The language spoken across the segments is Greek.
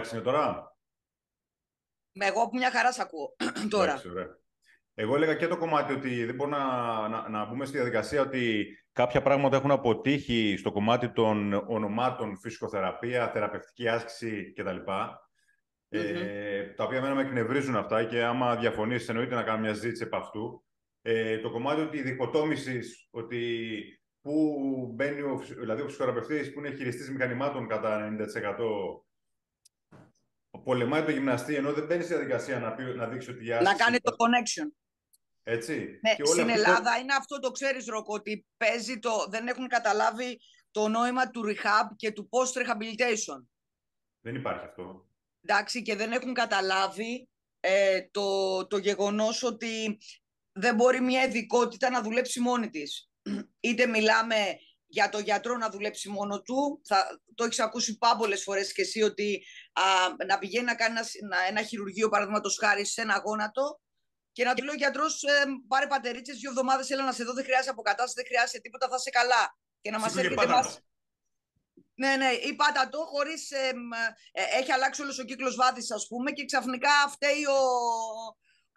Εντάξει είναι τώρα; Με εγώ που μια χαρά σ' ακούω τώρα. Εντάξει, ωραία. Εγώ έλεγα και το κομμάτι ότι δεν μπορούμε να, να, να μπούμε στη διαδικασία ότι κάποια πράγματα έχουν αποτύχει στο κομμάτι των ονομάτων φυσικοθεραπεία, θεραπευτική άσκηση κτλ. Ε, τα οποία μένα με εκνευρίζουν αυτά και άμα διαφωνείς εννοείται να κάνουμε μια συζήτηση επ' αυτού. Ε, το κομμάτι ότι η διχοτόμηση ότι που μπαίνει ο, δηλαδή ο φυσικοθεραπευτής που είναι χειριστής μηχανημάτων κατά 90% πολεμάει το γυμναστή ενώ δεν μπαίνει στη διαδικασία να, πει, να δείξει ότι η άσκηση... Να κάνει το connection. Έτσι. Ναι, και στην Ελλάδα είναι αυτό το ξέρεις Ροκ, ότι παίζει το, δεν έχουν καταλάβει το νόημα του rehab και του post-rehabilitation. Δεν υπάρχει αυτό. Εντάξει, και δεν έχουν καταλάβει ε, το, το γεγονός ότι δεν μπορεί μια ειδικότητα να δουλέψει μόνη της. Είτε μιλάμε για το γιατρό να δουλέψει μόνο του, θα, το έχεις ακούσει πάμπολες φορές και εσύ ότι α, να πηγαίνει να κάνει ένας, ένα χειρουργείο παραδείγματος χάρη σε ένα γόνατο και να του λέει ο γιατρός: ε, Πάρε πατερίτσες, δύο εβδομάδες έλα να σε δω, δεν χρειάζεται αποκατάσταση, δεν χρειάζεται τίποτα, θα είσαι καλά. Και να μας έρχεται εμά. Ναι, ναι, ή πάτα το χωρίς. Ε, ε, έχει αλλάξει όλος ο κύκλος βάδη, ας πούμε, και ξαφνικά φταίει ο.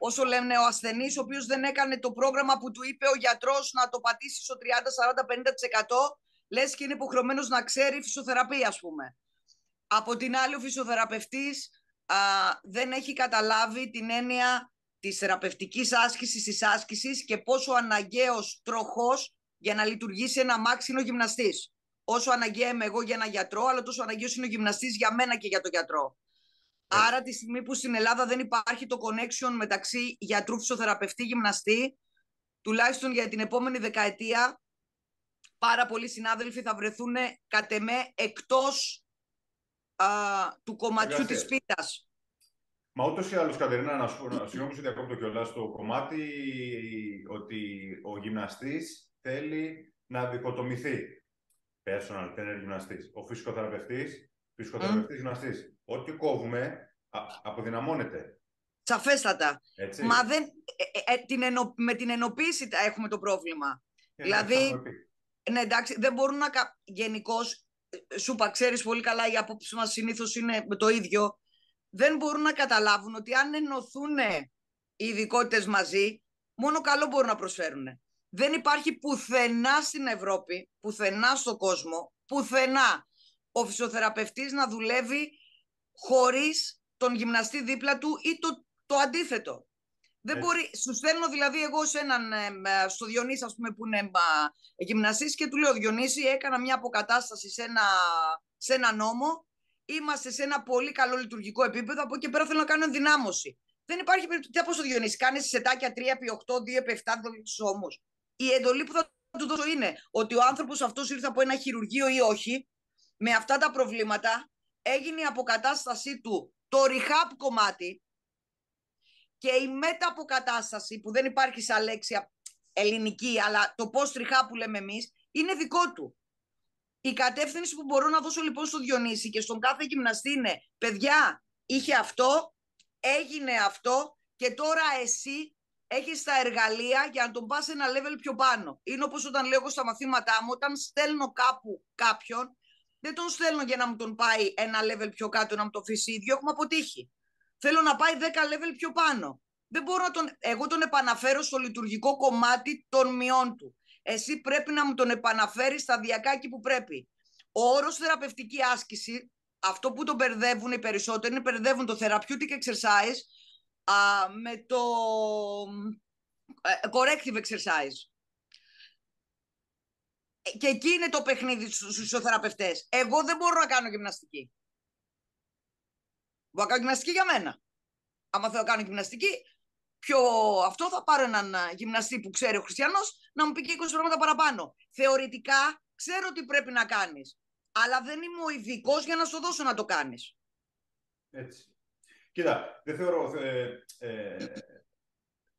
Όσο λένε ο ασθενής, ο οποίος δεν έκανε το πρόγραμμα που του είπε ο γιατρός να το πατήσει στο 30, 40, 50%, λες και είναι υποχρεωμένος να ξέρει φυσιοθεραπεία, ας πούμε. Από την άλλη, ο φυσιοθεραπευτής δεν έχει καταλάβει την έννοια της θεραπευτικής άσκησης, της άσκησης και πόσο αναγκαίος τροχός για να λειτουργήσει ένα μάξι είναι ο γυμναστής. Όσο αναγκαία είμαι εγώ για ένα γιατρό, αλλά τόσο αναγκαίος είναι ο γυμναστής για μένα και για τον γιατρό. Άρα τη στιγμή που στην Ελλάδα δεν υπάρχει το connection μεταξύ γιατρού, φυσιοθεραπευτή, γυμναστή, τουλάχιστον για την επόμενη δεκαετία, πάρα πολλοί συνάδελφοι θα βρεθούν κατ' εμέ εκτός α, του κομματιού της πίτας. Μα ούτως ή άλλως, Κατερίνα, να σου συγγνώμη διακόπτω κιόλας στο κομμάτι ότι ο γυμναστής θέλει να δικοτομηθεί. Personal trainer γυμναστής. Ο φυσικοθεραπευτής, φυσικοθεραπευτής mm. γυμναστής. Ό,τι κόβουμε αποδυναμώνεται. Σαφέστατα. Έτσι. Μα δεν, ε, ε, ε την ενω, με την ενοποίηση έχουμε το πρόβλημα. Ε, δηλαδή, ναι, εντάξει, δεν μπορούν να. Γενικώς, ε, σου είπα, ξέρεις πολύ καλά, η απόψη μας συνήθως είναι το ίδιο δεν μπορούν να καταλάβουν ότι αν ενωθούν οι ειδικότητες μαζί, μόνο καλό μπορούν να προσφέρουν. Δεν υπάρχει πουθενά στην Ευρώπη, πουθενά στον κόσμο, πουθενά ο φυσιοθεραπευτής να δουλεύει χωρίς τον γυμναστή δίπλα του ή το, το αντίθετο. Δεν μπορεί, σου στέλνω δηλαδή εγώ σε έναν, στο Διονύση ας πούμε που είναι γυμναστής και του λέω Διονύση έκανα μια αποκατάσταση σε ένα, σε ένα νόμο είμαστε σε ένα πολύ καλό λειτουργικό επίπεδο. Από εκεί πέρα θέλω να κάνω ενδυνάμωση. Δεν υπάρχει περίπτωση. Τι από το Διονύση, κάνεις σετάκια 3 επί 8, 2 επί 7 όμω. Η εντολή που θα του δώσω είναι ότι ο άνθρωπος αυτός ήρθε από ένα χειρουργείο ή όχι, με αυτά τα προβλήματα, έγινε η αποκατάστασή του το rehab κομμάτι και η μεταποκατάσταση που δεν υπάρχει σαν λέξη ελληνική, αλλά το post rehab που λέμε εμείς, είναι δικό του. Η κατεύθυνση που μπορώ να δώσω λοιπόν στο Διονύση και στον κάθε γυμναστή είναι παιδιά, είχε αυτό, έγινε αυτό και τώρα εσύ έχεις τα εργαλεία για να τον πας ένα level πιο πάνω. Είναι όπως όταν λέω στα μαθήματά μου, όταν στέλνω κάπου κάποιον, δεν τον στέλνω για να μου τον πάει ένα level πιο κάτω, να μου το αφήσει ίδιο, έχουμε αποτύχει. Θέλω να πάει 10 level πιο πάνω. Δεν μπορώ να τον... Εγώ τον επαναφέρω στο λειτουργικό κομμάτι των μειών του εσύ πρέπει να μου τον επαναφέρεις σταδιακά εκεί που πρέπει. Ο όρος θεραπευτική άσκηση, αυτό που τον μπερδεύουν οι περισσότεροι, είναι μπερδεύουν το therapeutic exercise α, με το ε, corrective exercise. Και εκεί είναι το παιχνίδι στους φυσιοθεραπευτές. Εγώ δεν μπορώ να κάνω γυμναστική. Μπορώ να κάνω γυμναστική για μένα. Άμα θέλω να κάνω γυμναστική, πιο αυτό, θα πάρω έναν γυμναστή που ξέρει ο Χριστιανός να μου πει και 20 πράγματα παραπάνω. Θεωρητικά ξέρω τι πρέπει να κάνεις. Αλλά δεν είμαι ο ειδικός για να σου δώσω να το κάνεις. Έτσι. Κοίτα, δεν θεωρώ. Ε, ε,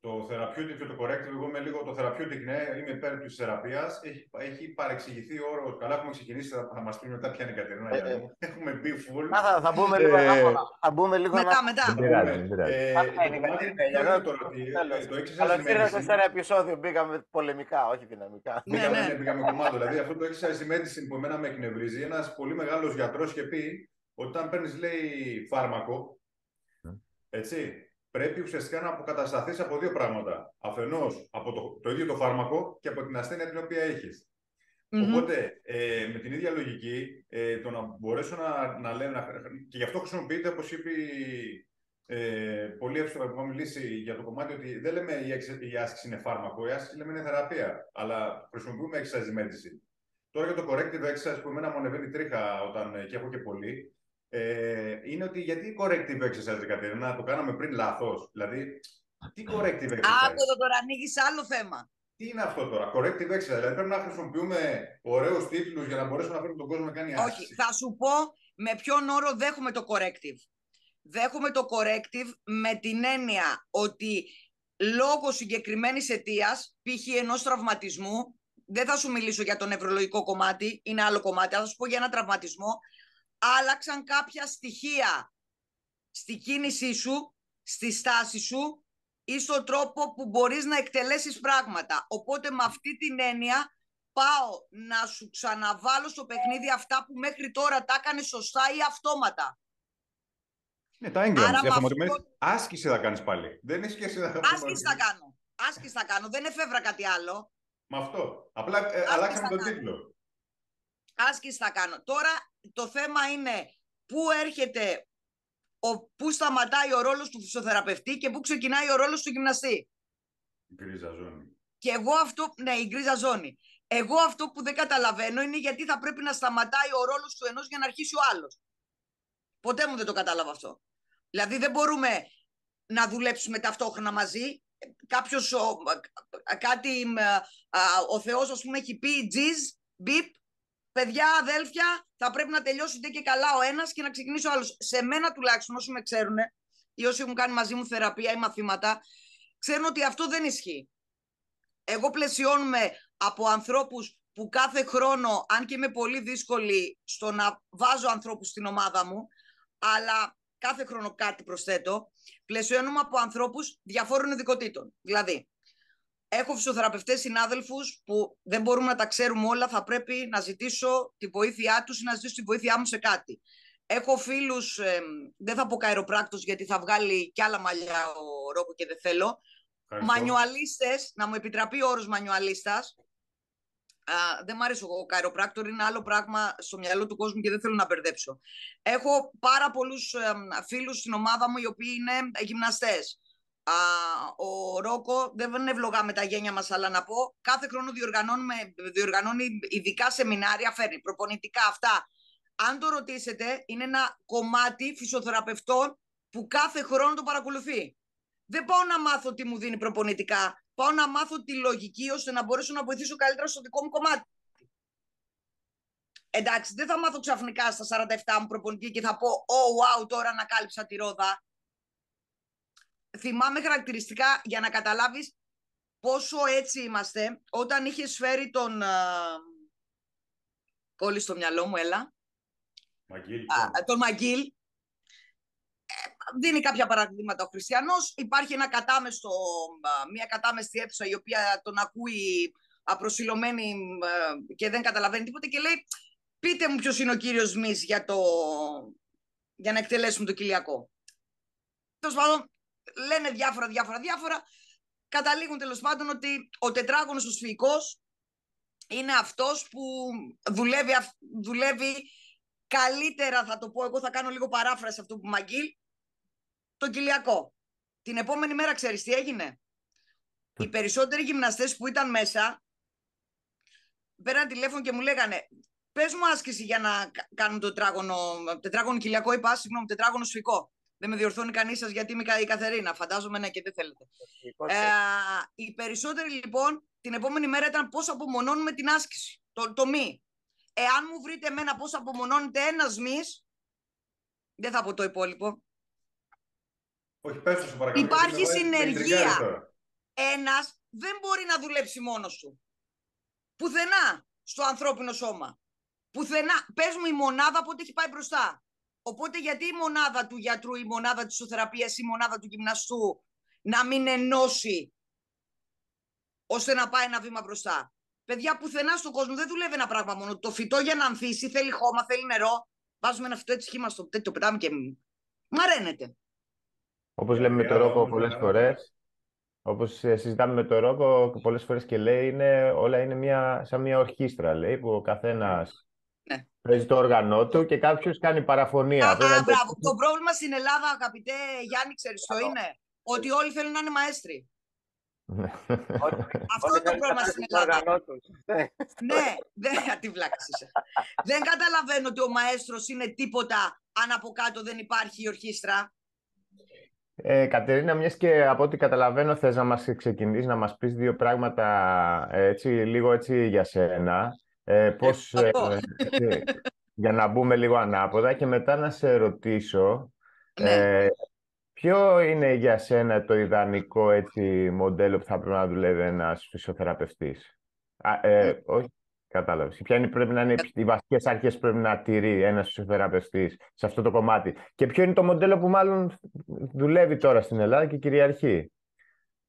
το therapeutic και το corrective, εγώ είμαι λίγο το therapeutic, ναι, είμαι υπέρ της θεραπείας. Έχει, έχει παρεξηγηθεί ο όρος. Καλά, έχουμε ξεκινήσει, θα, θα μας πει μετά ποια είναι η Κατερίνα. Ε, ε. Έχουμε μπει full. Α, θα, θα μπούμε λίγο ε, Θα μπούμε λίγο μετά. μετά. Αλλά πήραμε σε ένα επεισόδιο, μπήκαμε πολεμικά, όχι δυναμικά. Ναι, ναι. Μπήκαμε κομμάτι. Δηλαδή αυτό το exercise medicine που εμένα με εκνευρίζει, ένας πολύ μεγάλος γιατρός είχε πει ότι όταν παίρνεις, λέει, φάρμακο, ναι. έτσι, πρέπει ουσιαστικά να αποκατασταθείς από δύο πράγματα. Αφενός από το, το ίδιο το φάρμακο και από την ασθένεια την οποία έχεις. Οπότε, ε, με την ίδια λογική, ε, το να μπορέσω να, να λένε, και γι' αυτό χρησιμοποιείται, όπως είπε ε, πολύ εύστοχα που μιλήσει για το κομμάτι ότι δεν λέμε η, η άσκηση είναι φάρμακο, η άσκηση λέμε είναι θεραπεία, αλλά χρησιμοποιούμε exercise medicine. Τώρα για το corrective exercise που εμένα μου ανεβαίνει τρίχα όταν ε, και έχω και πολύ, ε, είναι ότι γιατί corrective exercise, Κατερίνα, να το κάναμε πριν λάθος. Δηλαδή, τι corrective exercise; Άκου τώρα ανοίγεις άλλο θέμα. Τι είναι αυτό τώρα, corrective exercise, δηλαδή πρέπει να χρησιμοποιούμε ωραίους τίτλους για να μπορέσουμε να φέρουμε τον κόσμο να κάνει άσκηση. Όχι, θα σου πω με ποιον όρο δέχομαι το corrective. Δέχομαι το corrective με την έννοια ότι λόγω συγκεκριμένης αιτίας, π.χ. ενός τραυματισμού, δεν θα σου μιλήσω για το νευρολογικό κομμάτι, είναι άλλο κομμάτι, θα σου πω για ένα τραυματισμό, άλλαξαν κάποια στοιχεία στη κίνησή σου, στη στάση σου ή στον τρόπο που μπορείς να εκτελέσεις πράγματα. Οπότε με αυτή την έννοια πάω να σου ξαναβάλω στο παιχνίδι αυτά που μέχρι τώρα τα έκανε σωστά ή αυτόματα. Ναι, τα έγγραμμα. Αυτό... Άσκηση θα κάνεις πάλι. Δεν είναι σχέση να Άσκηση θα κάνω. Άσκηση θα κάνω. Δεν εφεύρα κάτι άλλο. Με αυτό. Απλά ε, αλλάξαμε τον τίτλο. Άσκηση θα κάνω. Τώρα το θέμα είναι πού έρχεται, ο, πού σταματάει ο ρόλος του φυσιοθεραπευτή και πού ξεκινάει ο ρόλος του γυμναστή. Η γκρίζα ζώνη. Και εγώ αυτό, ναι, η γκρίζα ζώνη. Εγώ αυτό που δεν καταλαβαίνω είναι γιατί θα πρέπει να σταματάει ο ρόλος του ενός για να αρχίσει ο άλλος. Ποτέ μου δεν το κατάλαβα αυτό. Δηλαδή δεν μπορούμε να δουλέψουμε ταυτόχρονα μαζί. Κάποιος, ο, κάτι, ο Θεός ας πούμε έχει πει τζιζ, μπιπ, παιδιά, αδέλφια, θα πρέπει να τελειώσετε και καλά ο ένας και να ξεκινήσει ο άλλος. Σε μένα τουλάχιστον, όσοι με ξέρουν ή όσοι έχουν κάνει μαζί μου θεραπεία ή μαθήματα, ξέρουν ότι αυτό δεν ισχύει. Εγώ πλαισιώνουμε από ανθρώπους που κάθε χρόνο, αν και είμαι πολύ δύσκολη στο να βάζω ανθρώπους στην ομάδα μου, αλλά κάθε χρόνο κάτι προσθέτω, πλαισιώνουμε από ανθρώπους διαφόρων ειδικοτήτων. Δηλαδή, έχω φυσιοθεραπευτές συνάδελφους που δεν μπορούμε να τα ξέρουμε όλα, θα πρέπει να ζητήσω τη βοήθειά τους ή να ζητήσω τη βοήθειά μου σε κάτι. Έχω φίλους, δεν θα πω καεροπράκτος γιατί θα βγάλει κι άλλα μαλλιά ο Ρόκο και δεν θέλω. Μανιουαλίστες, να μου επιτραπεί ο όρος μανιουαλίστας. δεν μ' αρέσει ο καεροπράκτορ, είναι άλλο πράγμα στο μυαλό του κόσμου και δεν θέλω να μπερδέψω. Έχω πάρα πολλούς ε, φίλους στην ομάδα μου οι οποίοι είναι γυμναστές α, ο Ρόκο δεν είναι ευλογά με τα γένια μας, αλλά να πω, κάθε χρόνο διοργανώνει ειδικά σεμινάρια, φέρνει προπονητικά αυτά. Αν το ρωτήσετε, είναι ένα κομμάτι φυσιοθεραπευτών που κάθε χρόνο το παρακολουθεί. Δεν πάω να μάθω τι μου δίνει προπονητικά. Πάω να μάθω τη λογική ώστε να μπορέσω να βοηθήσω καλύτερα στο δικό μου κομμάτι. Εντάξει, δεν θα μάθω ξαφνικά στα 47 μου προπονητική και θα πω «Oh, wow, τώρα ανακάλυψα τη ρόδα» θυμάμαι χαρακτηριστικά για να καταλάβεις πόσο έτσι είμαστε. Όταν είχες φέρει τον... Κόλλη στο μυαλό μου, έλα. Μαγγίλ. τον Μαγγίλ. Ε, δίνει κάποια παραδείγματα ο Χριστιανός. Υπάρχει ένα κατάμεστο, μια κατάμεστη αίθουσα η οποία τον ακούει απροσιλωμένη και δεν καταλαβαίνει τίποτα και λέει πείτε μου ποιος είναι ο κύριος Μης για, το... για να εκτελέσουμε το κοιλιακό. Τέλος πάντων, λένε διάφορα, διάφορα, διάφορα. Καταλήγουν τέλος πάντων ότι ο τετράγωνος ο σφυϊκός είναι αυτός που δουλεύει, δουλεύει καλύτερα, θα το πω εγώ, θα κάνω λίγο παράφραση αυτό που μαγγείλ, το κοιλιακό. Την επόμενη μέρα ξέρεις τι έγινε; Οι περισσότεροι γυμναστές που ήταν μέσα πέραν τηλέφωνο και μου λέγανε πες μου άσκηση για να κάνουν το τετράγωνο, τετράγωνο κοιλιακό είπα, συγγνώμη, τετράγωνο σφυκό. Δεν με διορθώνει κανείς σας γιατί είμαι η Καθερίνα. Φαντάζομαι ναι και δεν θέλετε. Ε, οι περισσότεροι λοιπόν την επόμενη μέρα ήταν πώς απομονώνουμε την άσκηση. Το, το μη. Εάν μου βρείτε εμένα πώς απομονώνεται ένας μης, δεν θα πω το υπόλοιπο. Όχι, πες σου παρακαλώ. Υπάρχει συνεργεία. Ένας δεν μπορεί να δουλέψει μόνος του. Πουθενά στο ανθρώπινο σώμα. Πουθενά. Πες μου η μονάδα πότε έχει πάει μπροστά. Οπότε γιατί η μονάδα του γιατρού, η μονάδα της οθεραπείας, η μονάδα του γυμναστού να μην ενώσει ώστε να πάει ένα βήμα μπροστά; Παιδιά, πουθενά στον κόσμο δεν δουλεύει ένα πράγμα μόνο. Το φυτό για να ανθίσει θέλει χώμα, θέλει νερό. βάζουμε ένα αυτό έτσι σχήμα στο τέτοιο, πετάμε και μαραίνεται. Όπως λέμε με το Ρόκο πολλές φορές, όπως συζητάμε με το Ρόκο πολλές φορές και λέει, είναι, όλα είναι μια, σαν μια ορχήστρα, λέει, που ο καθένας ναι. παίζει το όργανό του και κάποιος κάνει παραφωνία. Α, μπράβο. Το πρόβλημα στην Ελλάδα, αγαπητέ Γιάννη, ξέρεις το είναι, ότι όλοι θέλουν να είναι μαέστροι. Ναι. Αυτό είναι το πρόβλημα στην Ελλάδα. ναι, δεν τη Δεν καταλαβαίνω ότι ο μαέστρος είναι τίποτα αν από κάτω δεν υπάρχει η ορχήστρα. Ε, Κατερίνα, μιας και από ό,τι καταλαβαίνω θες να μας ξεκινήσεις να μας πεις δύο πράγματα έτσι, λίγο έτσι για σένα. Ε, πώς, ε, για να μπούμε λίγο ανάποδα και μετά να σε ρωτήσω ναι. ε, Ποιο είναι για σένα το ιδανικό έτσι, μοντέλο που θα πρέπει να δουλεύει ένας φυσιοθεραπευτής; ε, όχι, κατάλαβες. Ποια είναι, πρέπει να είναι οι βασικές αρχές που πρέπει να τηρεί ένας φυσιοθεραπευτής σε αυτό το κομμάτι; Και ποιο είναι το μοντέλο που μάλλον δουλεύει τώρα στην Ελλάδα και κυριαρχεί;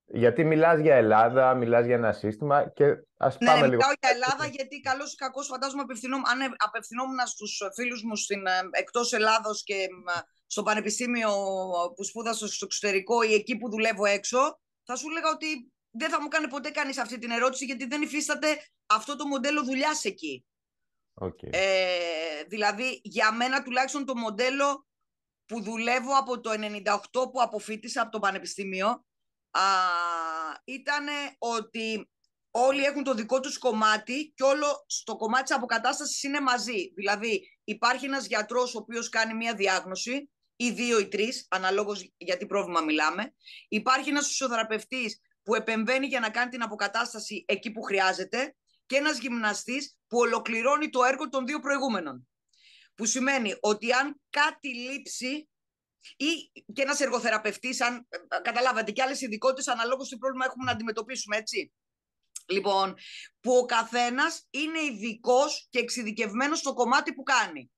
Γιατί μιλάς για Ελλάδα, μιλάς για ένα σύστημα και ας ναι, πάμε ναι, λίγο. Μιλάω για Ελλάδα γιατί καλώς ή κακώς φαντάζομαι απευθυνόμουν, αν απευθυνόμουν στους φίλους μου στην, ε, εκτός Ελλάδος και στο πανεπιστήμιο που σπούδασα στο εξωτερικό ή εκεί που δουλεύω έξω, θα σου έλεγα ότι δεν θα μου κάνει ποτέ κανείς αυτή την ερώτηση γιατί δεν υφίσταται αυτό το μοντέλο δουλειάς εκεί. Okay. Ε, δηλαδή, για μένα τουλάχιστον το μοντέλο που δουλεύω από το 98 που αποφύτησα από το πανεπιστήμιο ήταν ότι όλοι έχουν το δικό τους κομμάτι και όλο στο κομμάτι της αποκατάστασης είναι μαζί. Δηλαδή υπάρχει ένας γιατρός ο οποίος κάνει μία διάγνωση ή δύο ή τρεις, αναλόγως για τι πρόβλημα μιλάμε. Υπάρχει ένας φυσιοθεραπευτής που επεμβαίνει για να κάνει την αποκατάσταση εκεί που χρειάζεται και ένας γυμναστής που ολοκληρώνει το έργο των δύο προηγούμενων. Που σημαίνει ότι αν κάτι λείψει ή και ένας εργοθεραπευτής, αν καταλάβατε και άλλες ειδικότητες αναλόγως τι πρόβλημα έχουμε να αντιμετωπίσουμε, έτσι. Λοιπόν, που ο καθένας είναι ειδικός και εξειδικευμένος στο κομμάτι που κάνει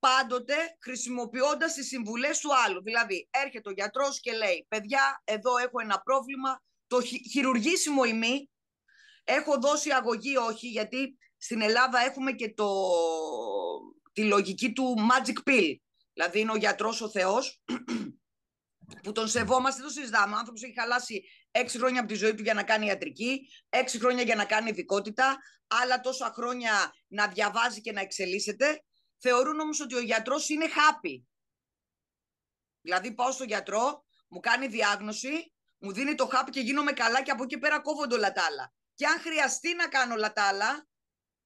πάντοτε χρησιμοποιώντας τις συμβουλές του άλλου. Δηλαδή, έρχεται ο γιατρός και λέει: Παιδιά, εδώ έχω ένα πρόβλημα. Το χειρουργήσιμο ημί. Έχω δώσει αγωγή, όχι, γιατί στην Ελλάδα έχουμε και το, τη λογική του magic pill. Δηλαδή, είναι ο γιατρός ο Θεός, που τον σεβόμαστε, το συζητάμε. Ο άνθρωπος έχει χαλάσει έξι χρόνια από τη ζωή του για να κάνει ιατρική, έξι χρόνια για να κάνει ειδικότητα, άλλα τόσα χρόνια να διαβάζει και να εξελίσσεται θεωρούν όμως ότι ο γιατρός είναι happy. Δηλαδή πάω στον γιατρό, μου κάνει διάγνωση, μου δίνει το χάπι και γίνομαι καλά και από εκεί πέρα κόβονται όλα τα άλλα. Και αν χρειαστεί να κάνω όλα τα άλλα,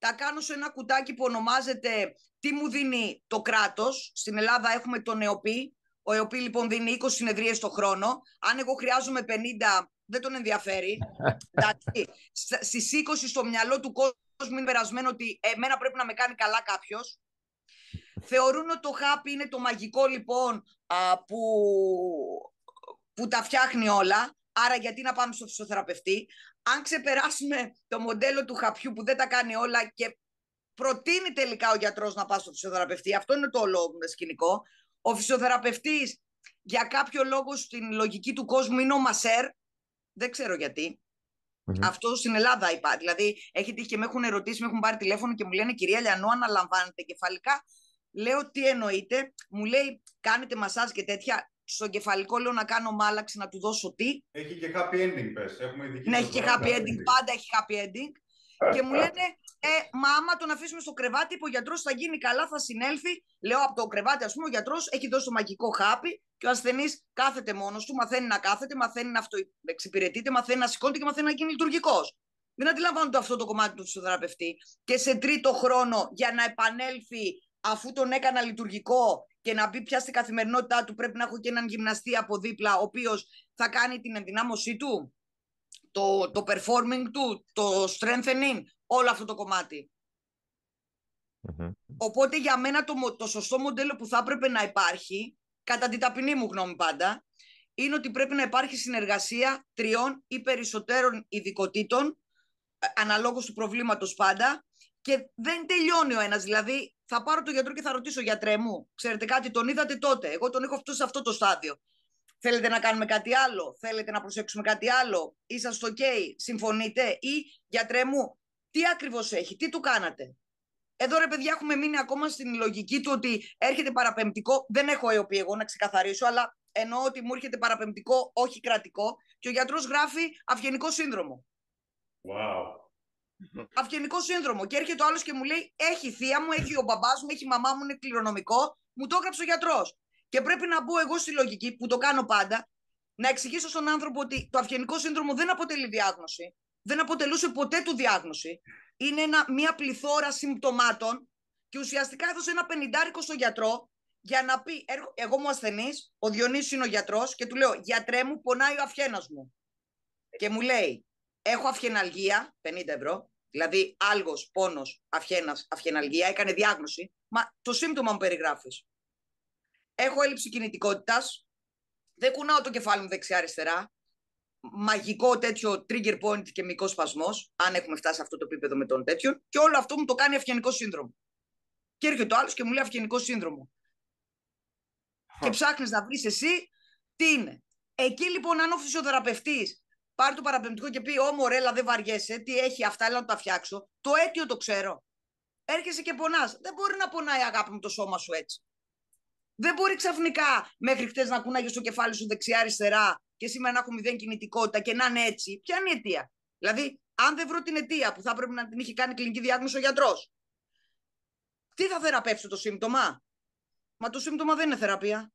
τα κάνω σε ένα κουτάκι που ονομάζεται τι μου δίνει το κράτος. Στην Ελλάδα έχουμε τον ΕΟΠΗ. Ο ΕΟΠΗ λοιπόν δίνει 20 συνεδρίες το χρόνο. Αν εγώ χρειάζομαι 50, δεν τον ενδιαφέρει. Στις 20 στο μυαλό του κόσμου είναι περασμένο ότι εμένα πρέπει να με κάνει καλά κάποιος. Θεωρούν ότι το χάπι είναι το μαγικό λοιπόν που, που τα φτιάχνει όλα. Άρα γιατί να πάμε στο φυσιοθεραπευτή; Αν ξεπεράσουμε το μοντέλο του χαπιού που δεν τα κάνει όλα και προτείνει τελικά ο γιατρός να πάει στο φυσιοθεραπευτή, αυτό είναι το όλο σκηνικό. Ο φυσιοθεραπευτής για κάποιο λόγο στην λογική του κόσμου είναι ο μασέρ. Δεν ξέρω Αυτό στην Ελλάδα υπάρχει. Δηλαδή, έχει τύχει και με έχουν ερωτήσει, με έχουν πάρει τηλέφωνο και μου λένε Κυρία Λιανού, αναλαμβάνετε κεφαλικά. Λέω τι εννοείται. Μου λέει κάνετε μασάζ και τέτοια. Στο κεφαλικό λέω να κάνω μάλαξη, να του δώσω τι. Έχει και happy ending, πες. Έχουμε ναι, έχει και happy ending. Πάντα έχει happy ending. Και μου λένε, ε, μα άμα τον αφήσουμε στο κρεβάτι, ο γιατρός θα γίνει καλά, θα συνέλθει. Λέω από το κρεβάτι, ας πούμε, ο γιατρός έχει δώσει το μαγικό χάπι και ο ασθενής κάθεται μόνος του, μαθαίνει να κάθεται, μαθαίνει να αυτοεξυπηρετείται, μαθαίνει να σηκώνεται και μαθαίνει να γίνει λειτουργικός. Δεν αντιλαμβάνονται αυτό το κομμάτι του φυσιοθεραπευτή. Και σε τρίτο χρόνο, για να επανέλθει αφού τον έκανα λειτουργικό και να μπει πια στην καθημερινότητά του, πρέπει να έχω και έναν γυμναστή από δίπλα, ο οποίος θα κάνει την ενδυνάμωσή του, το, το performing του, το strengthening, όλο αυτό το κομματι Οπότε για μένα το, το σωστό μοντέλο που θα έπρεπε να υπάρχει, κατά την ταπεινή μου γνώμη πάντα, είναι ότι πρέπει να υπάρχει συνεργασία τριών ή περισσότερων ειδικοτήτων, ε, αναλόγως του προβλήματος πάντα, και δεν τελειώνει ο ένας. Δηλαδή, θα πάρω τον γιατρό και θα ρωτήσω γιατρέ μου, ξέρετε κάτι, τον είδατε τότε; Εγώ τον έχω αυτό σε αυτό το στάδιο. Θέλετε να κάνουμε κάτι άλλο, θέλετε να προσέξουμε κάτι άλλο, είσαστε ok, συμφωνείτε; Ή γιατρέ μου, τι ακριβώς έχει, τι του κάνατε; Εδώ ρε παιδιά έχουμε μείνει ακόμα στην λογική του ότι έρχεται παραπεμπτικό. Δεν έχω αιωπή εγώ να ξεκαθαρίσω, αλλά εννοώ ότι μου έρχεται παραπεμπτικό, όχι κρατικό. Και ο γιατρός γράφει αυγενικό σύνδρομο. Wow. Αυγενικό σύνδρομο. Και έρχεται ο άλλος και μου λέει: Έχει θεία μου, έχει ο μπαμπάς μου, έχει η μαμά μου, είναι κληρονομικό. Μου το έγραψε ο γιατρός. Και πρέπει να μπω εγώ στη λογική που το κάνω πάντα, να εξηγήσω στον άνθρωπο ότι το αυγενικό σύνδρομο δεν αποτελεί διάγνωση. Δεν αποτελούσε ποτέ του διάγνωση. Είναι ένα, μια πληθώρα συμπτωμάτων και ουσιαστικά έδωσε ένα πενιντάρικο στο γιατρό για να πει, εγώ μου ασθενή, ο Διονύσης είναι ο γιατρός και του λέω, γιατρέ μου, πονάει ο αυχένα μου. Και μου λέει, έχω αυχεναλγία, 50 ευρώ, δηλαδή άλγος, πόνος, αυχένας, αυχεναλγία, έκανε διάγνωση, μα το σύμπτωμα μου περιγράφεις. Έχω έλλειψη κινητικότητας, δεν κουνάω το κεφάλι μου δεξιά-αριστερά, μαγικό τέτοιο trigger point και μικρό σπασμός, αν έχουμε φτάσει σε αυτό το επίπεδο με τον τέτοιο, και όλο αυτό μου το κάνει αυγενικό σύνδρομο. Και έρχεται ο άλλος και μου λέει αυγενικό σύνδρομο. Και ψάχνεις να βρεις εσύ τι είναι. Εκεί λοιπόν, αν ο φυσιοθεραπευτής πάρει το παραπεμπτικό και πει: Ω μωρέλα, δεν βαριέσαι, τι έχει αυτά, έλα να το φτιάξω. Το αίτιο το ξέρω. Έρχεσαι και πονάς. Δεν μπορεί να πονάει αγάπη μου το σώμα σου έτσι. Δεν μπορεί ξαφνικά μέχρι χτες να κουνάγεις το κεφάλι σου δεξιά-αριστερά και σήμερα να έχω μηδέν κινητικότητα και να είναι έτσι. Ποια είναι η αιτία; Δηλαδή, αν δεν βρω την αιτία που θα πρέπει να την είχε κάνει κλινική διάγνωση ο γιατρός, τι θα θεραπεύσω το σύμπτωμα; Μα το σύμπτωμα δεν είναι θεραπεία.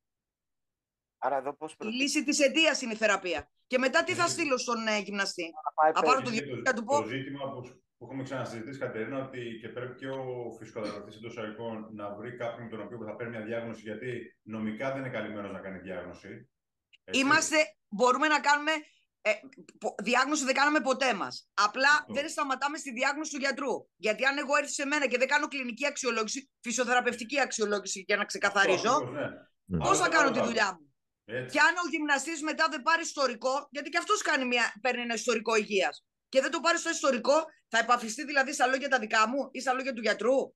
Άρα εδώ πώς Η λύση της αιτίας είναι η θεραπεία. Και μετά τι θα ε, στείλω στον ε, γυμναστή; Θα πάρω το διαδικασία του πω. Το ζήτημα που, που έχουμε ξανασυζητήσει, Κατερίνα, ότι και πρέπει και ο φυσικοδραστή εντός να βρει κάποιον με τον οποίο θα παίρνει μια διάγνωση, γιατί νομικά δεν είναι καλυμμένο να κάνει διάγνωση. Είμαστε, μπορούμε να κάνουμε. Ε, διάγνωση δεν κάναμε ποτέ μας. Απλά δεν σταματάμε στη διάγνωση του γιατρού. Γιατί αν εγώ έρθει σε μένα και δεν κάνω κλινική αξιολόγηση, φυσιοθεραπευτική αξιολόγηση για να ξεκαθαρίζω, ναι. πώς θα κάνω τη δουλειά μου; Έτσι. Και αν ο γυμναστής μετά δεν πάρει ιστορικό, γιατί και αυτός παίρνει ένα ιστορικό υγείας, και δεν το πάρει στο ιστορικό, θα επαφιστεί δηλαδή στα λόγια τα δικά μου ή στα λόγια του γιατρού.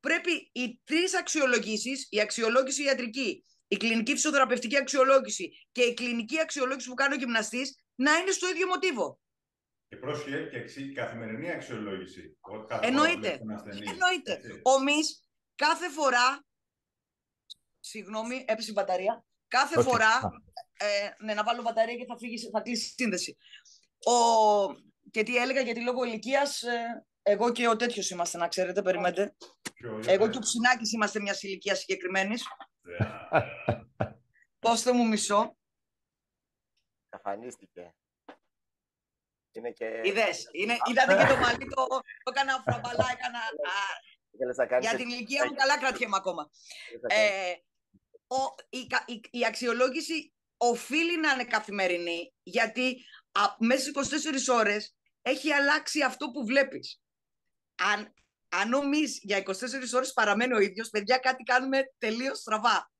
Πρέπει οι τρεις αξιολογήσεις, η αξιολόγηση ιατρική, η κλινική φυσιοθεραπευτική αξιολόγηση και η κλινική αξιολόγηση που κάνει ο γυμναστής να είναι στο ίδιο μοτίβο. Και πρόσχε και η καθημερινή αξιολόγηση. Εννοείται. Εννοείται. Ομεί κάθε φορά. Συγγνώμη, έπεσε η μπαταρία. Κάθε φορά. Ε, ναι, να βάλω μπαταρία και θα, φύγεις, θα κλείσεις η σύνδεση. Ο... Και τι έλεγα, γιατί λόγω ηλικίας, ε, εγώ και ο τέτοιος είμαστε, να ξέρετε, περιμένετε. Εγώ και ο Ψινάκης είμαστε μιας ηλικίας συγκεκριμένης. Δώστε μου μισό. Καθανίστηκε. Είναι και... Είδες, είναι, είδατε και το μαλλί, το, το έκανα φραμπαλά, έκανα... Για την ηλικία μου καλά κρατιέμαι ακόμα. Ε, ο, η, η, η, αξιολόγηση οφείλει να είναι καθημερινή, γιατί α, μέσα στις 24 ώρες έχει αλλάξει αυτό που βλέπεις. Αν, αν νομίζεις για 24 ώρες παραμένει ο ίδιος, παιδιά κάτι κάνουμε τελείως στραβά.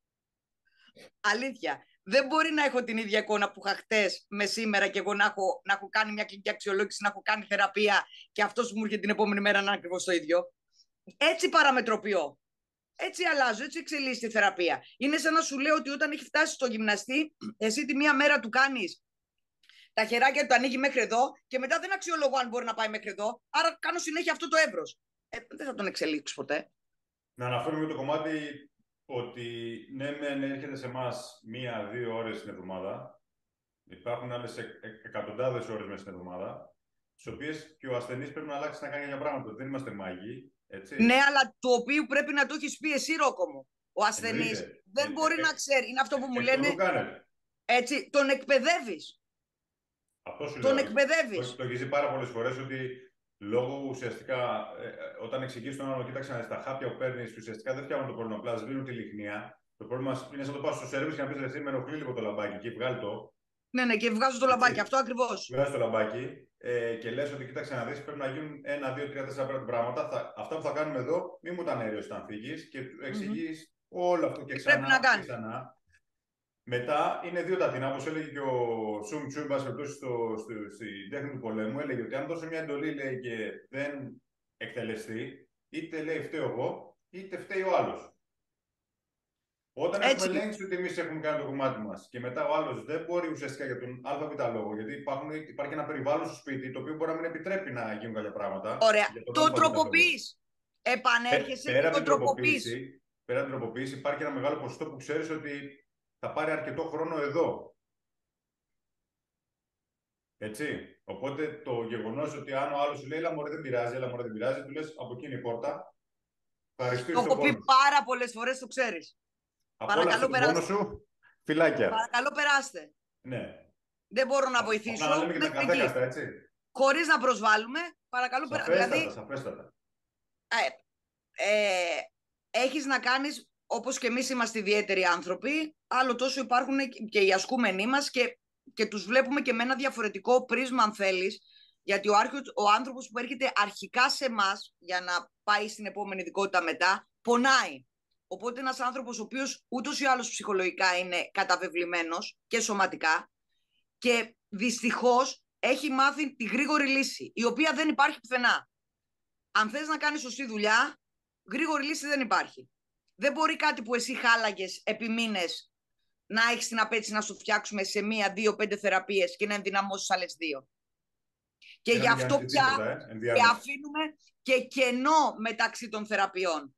Αλήθεια. Δεν μπορεί να έχω την ίδια εικόνα που είχα χτες με σήμερα και εγώ να έχω, να έχω κάνει μια κλινική αξιολόγηση, να έχω κάνει θεραπεία και αυτός που μου έρχεται την επόμενη μέρα να είναι ακριβώς το ίδιο. Έτσι παραμετροποιώ. Έτσι αλλάζω, έτσι εξελίσσεται η θεραπεία. Είναι σαν να σου λέω ότι όταν έχει φτάσει στο γυμναστή, εσύ τη μία μέρα του κάνεις τα χεράκια του ανοίγει μέχρι εδώ και μετά δεν αξιολογώ αν μπορεί να πάει μέχρι εδώ. Άρα κάνω συνέχεια αυτό το εύρος. Ε, δεν θα τον εξελίξει ποτέ. Να αναφέρουμε το κομμάτι ότι ναι, μεν έρχεται σε εμάς μία-δύο ώρες την εβδομάδα. Υπάρχουν άλλες εκατοντάδες ώρες μέσα στην εβδομάδα, τι οποίες και ο ασθενής πρέπει να αλλάξει να κάνει για πράγματα. Δεν είμαστε μάγοι. Έτσι. Ναι, αλλά το οποίο πρέπει να το έχεις πει εσύ, Ρόκο μου. Ο ασθενής δεν ε, μπορεί ε, να ξέρει. Είναι αυτό που μου ε, λένε. Έτσι, τον εκπαιδεύεις. Αυτό σου τον εκπαιδεύεις. Το, το έχει πάρα πολλές φορές ότι λόγω ουσιαστικά, ε, ε όταν εξηγήσει τον άλλο, κοίταξε στα χάπια που παίρνεις, ουσιαστικά δεν φτιάχνουν το πρόβλημα, απλά σβήνουν τη λιχνία. Το πρόβλημα είναι σαν το πας στο σερβις και να πεις εσύ με ενοχλεί λίγο το λαμπάκι και βγάλει το. Ναι, ναι, και βγάζω το λαμπάκι, αυτό ακριβώς. Βγάζεις το λαμπάκι ε, και λες ότι κοίταξε να δεις, πρέπει να γίνουν ένα, δύο, τρία, τέσσερα πέντε πράγματα. Θα, αυτά που θα κάνουμε εδώ, μη μου τα αέριο όταν φύγεις και εξηγείς mm-hmm. όλο αυτό και ξανά. Πρέπει να κάνεις. Ξανά. Μετά είναι δύο τα τεινά, όπως έλεγε και ο Σουμ Τσου, στο, στην τέχνη του πολέμου, έλεγε ότι αν δώσω μια εντολή λέει, και δεν εκτελεστεί, είτε λέει φταίω εγώ, είτε φταίει ο άλλος. Όταν Έτσι. έχουμε ελέγξει ότι εμείς έχουμε κάνει το κομμάτι μας και μετά ο άλλος δεν μπορεί ουσιαστικά για τον ΑΒ λόγο, γιατί υπάρχουν, υπάρχει ένα περιβάλλον στο σπίτι το οποίο μπορεί να μην επιτρέπει να γίνουν κάποια πράγματα. Ωραία. Το, το τροποποιείς. επανέρχεσαι και το τροποποιήσει. Πέρα από την τροποποίηση, υπάρχει ένα μεγάλο ποσοστό που ξέρεις ότι θα πάρει αρκετό χρόνο εδώ. Έτσι. Οπότε το γεγονός ότι αν ο άλλος σου λέει, Ελά, μωρέ, δεν πειράζει, έλα, μωρέ, δεν πειράζει, του λες από εκείνη η πόρτα. Το έχω πει πάρα πολλές φορές, το ξέρεις. Παρακαλώ, περάστε. σου, φυλάκια. Παρακαλώ, περάστε. Ναι. Δεν μπορώ να βοηθήσω. Να λέμε και τα καθέκαστα, έτσι. Χωρίς να προσβάλλουμε, παρακαλώ, περάστε. Δηλαδή, σαφέστατα. Ε, ε, έχεις να κάνεις, όπως και εμείς είμαστε ιδιαίτεροι άνθρωποι, άλλο τόσο υπάρχουν και οι ασκούμενοι μας και, και τους βλέπουμε και με ένα διαφορετικό πρίσμα αν θέλεις, γιατί ο, άρχος, ο άνθρωπος που έρχεται αρχικά σε εμάς για να πάει στην επόμενη ειδικότητα μετά, πονάει. Οπότε ένας άνθρωπος ο οποίος ούτως ή άλλως ψυχολογικά είναι καταβεβλημένος και σωματικά και δυστυχώς έχει μάθει τη γρήγορη λύση, η οποία δεν υπάρχει πουθενά. Αν θες να κάνεις σωστή δουλειά, γρήγορη λύση δεν υπάρχει. Δεν μπορεί κάτι που εσύ χάλαγες επί μήνες να έχεις την απέτηση να σου φτιάξουμε σε μία, δύο, πέντε θεραπείες και να ενδυναμώσεις άλλες δύο. Και γι' αυτό πια ε, και αφήνουμε και κενό μεταξύ των θεραπείων.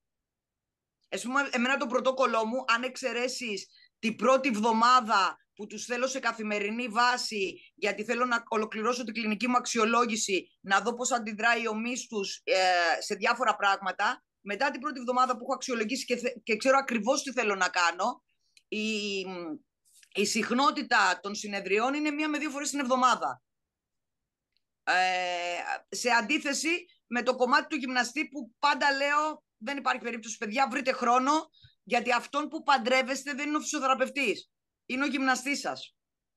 Α πούμε, εμένα το πρωτόκολλό μου, αν εξαιρέσεις την πρώτη βδομάδα που τους θέλω σε καθημερινή βάση, γιατί θέλω να ολοκληρώσω την κλινική μου αξιολόγηση, να δω πώς αντιδράει ο μίστους ε, σε διάφορα πράγματα, μετά την πρώτη εβδομάδα που έχω αξιολογήσει και, και ξέρω ακριβώς τι θέλω να κάνω, η, η συχνότητα των συνεδριών είναι μία με δύο φορές την εβδομάδα. Ε, σε αντίθεση με το κομμάτι του γυμναστή που πάντα λέω δεν υπάρχει περίπτωση παιδιά βρείτε χρόνο γιατί αυτόν που παντρεύεστε δεν είναι ο φυσιοθεραπευτής είναι ο γυμναστής σας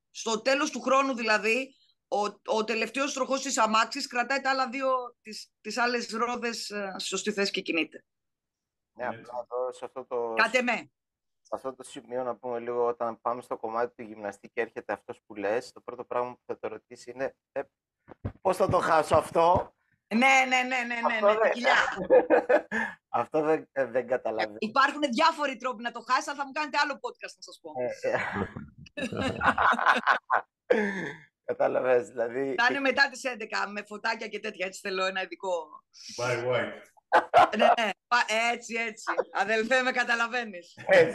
στο τέλος του χρόνου δηλαδή ο, ο τελευταίος τροχός της αμάξης κρατάει τα άλλα δύο, τις, τις άλλες ρόδες ε, στη σωστή θέση και κινείται. Ναι, απλά εδώ σε αυτό το... Κάτε με. Σε αυτό το σημείο να πούμε λίγο όταν πάμε στο κομμάτι του γυμναστή και έρχεται αυτός που λες, το πρώτο πράγμα που θα το ρωτήσεις είναι ε, πώς θα το χάσω αυτό; Ναι, ναι, ναι, ναι, ναι, ναι, ναι κοιλιά. Αυτό δεν, ε, δεν καταλαβαίνω. Υπάρχουν διάφοροι τρόποι να το χάσεις, αλλά θα μου κάνετε άλλο podcast να σας πω. Κατάλαβες, δηλαδή... Θα είναι μετά τις 11, με φωτάκια και τέτοια, έτσι θέλω ένα ειδικό... Bye, bye. ναι, ναι, έτσι, έτσι. Αδελφέ, με καταλαβαίνεις. ε,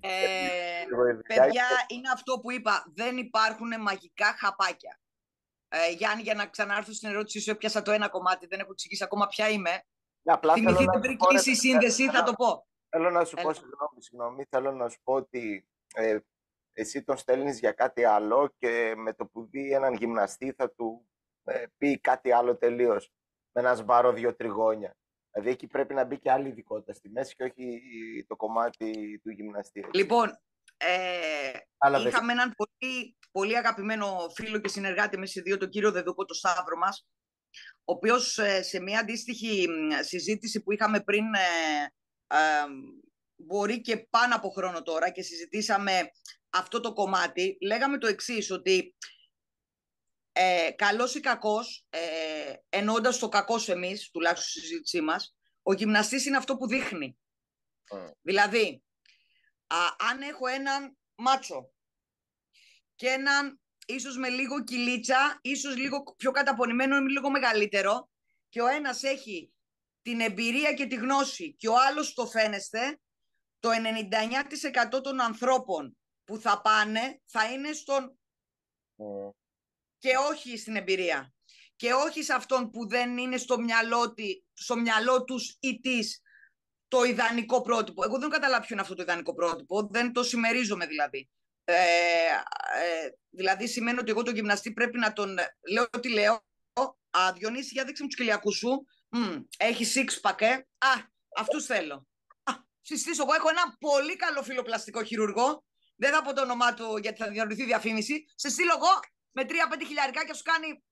παιδιά, είναι αυτό που είπα. Δεν υπάρχουν μαγικά χαπάκια. Ε, Γιάννη, για να ξανάρθω στην ερώτησή σου, έπιασα το ένα κομμάτι, δεν έχω εξηγήσει ακόμα ποια είμαι. Απλά Θυμηθείτε πριν κλείσει η σύνδεση, θα το πω. Θέλω να σου πω, συγγνώμη, συγγνώμη, θέλω να σου πω ότι ε, εσύ τον στέλνεις για κάτι άλλο και με το που δει έναν γυμναστή θα του ε, πει κάτι άλλο τελείως με ένα σβάρο δύο τριγώνια. Δηλαδή εκεί πρέπει να μπει και άλλη ειδικότητα στη μέση και όχι το κομμάτι του γυμναστή. Λοιπόν, ε, είχαμε έναν πολύ, πολύ αγαπημένο φίλο και συνεργάτη με σε δύο, τον κύριο Δεδούκο, το Σταύρο μας, ο οποίος ε, σε μια αντίστοιχη συζήτηση που είχαμε πριν, ε, ε, μπορεί και πάνω από χρόνο τώρα, και συζητήσαμε αυτό το κομμάτι, λέγαμε το εξής, ότι ε, καλός ή κακός, ε, εννοώντας το κακό εμείς, τουλάχιστον στη συζήτησή μας, ο γυμναστής είναι αυτό που δείχνει. Δηλαδή, αν έχω έναν μάτσο και έναν ίσως με λίγο κυλίτσα, ίσως λίγο πιο καταπονημένο ή λίγο μεγαλύτερο και ο ένας έχει την εμπειρία και τη γνώση και ο άλλος το φαίνεστε, το 99% των ανθρώπων που θα πάνε θα είναι στον και όχι στην εμπειρία. Και όχι σε αυτόν που δεν είναι στο μυαλό, στο μυαλό τους ή της το ιδανικό πρότυπο. Εγώ δεν καταλάβω ποιο είναι αυτό το ιδανικό πρότυπο, δεν το συμμερίζομαι δηλαδή. Ε, ε, δηλαδή σημαίνει ότι εγώ τον γυμναστή πρέπει να τον λέω τι λέω. Α, Διονύση, για δείξε μου τους κοιλιακούς σου. Μ, έχει six pack, ε. Α, αυτούς θέλω. Α, συστήσω, εγώ έχω ένα πολύ καλό φιλοπλαστικό χειρουργό. Δεν θα πω το όνομά του γιατί θα διαρρηθεί διαφήμιση. Σε στείλω εγώ με 3-5 χιλιαρικά και σου κάνει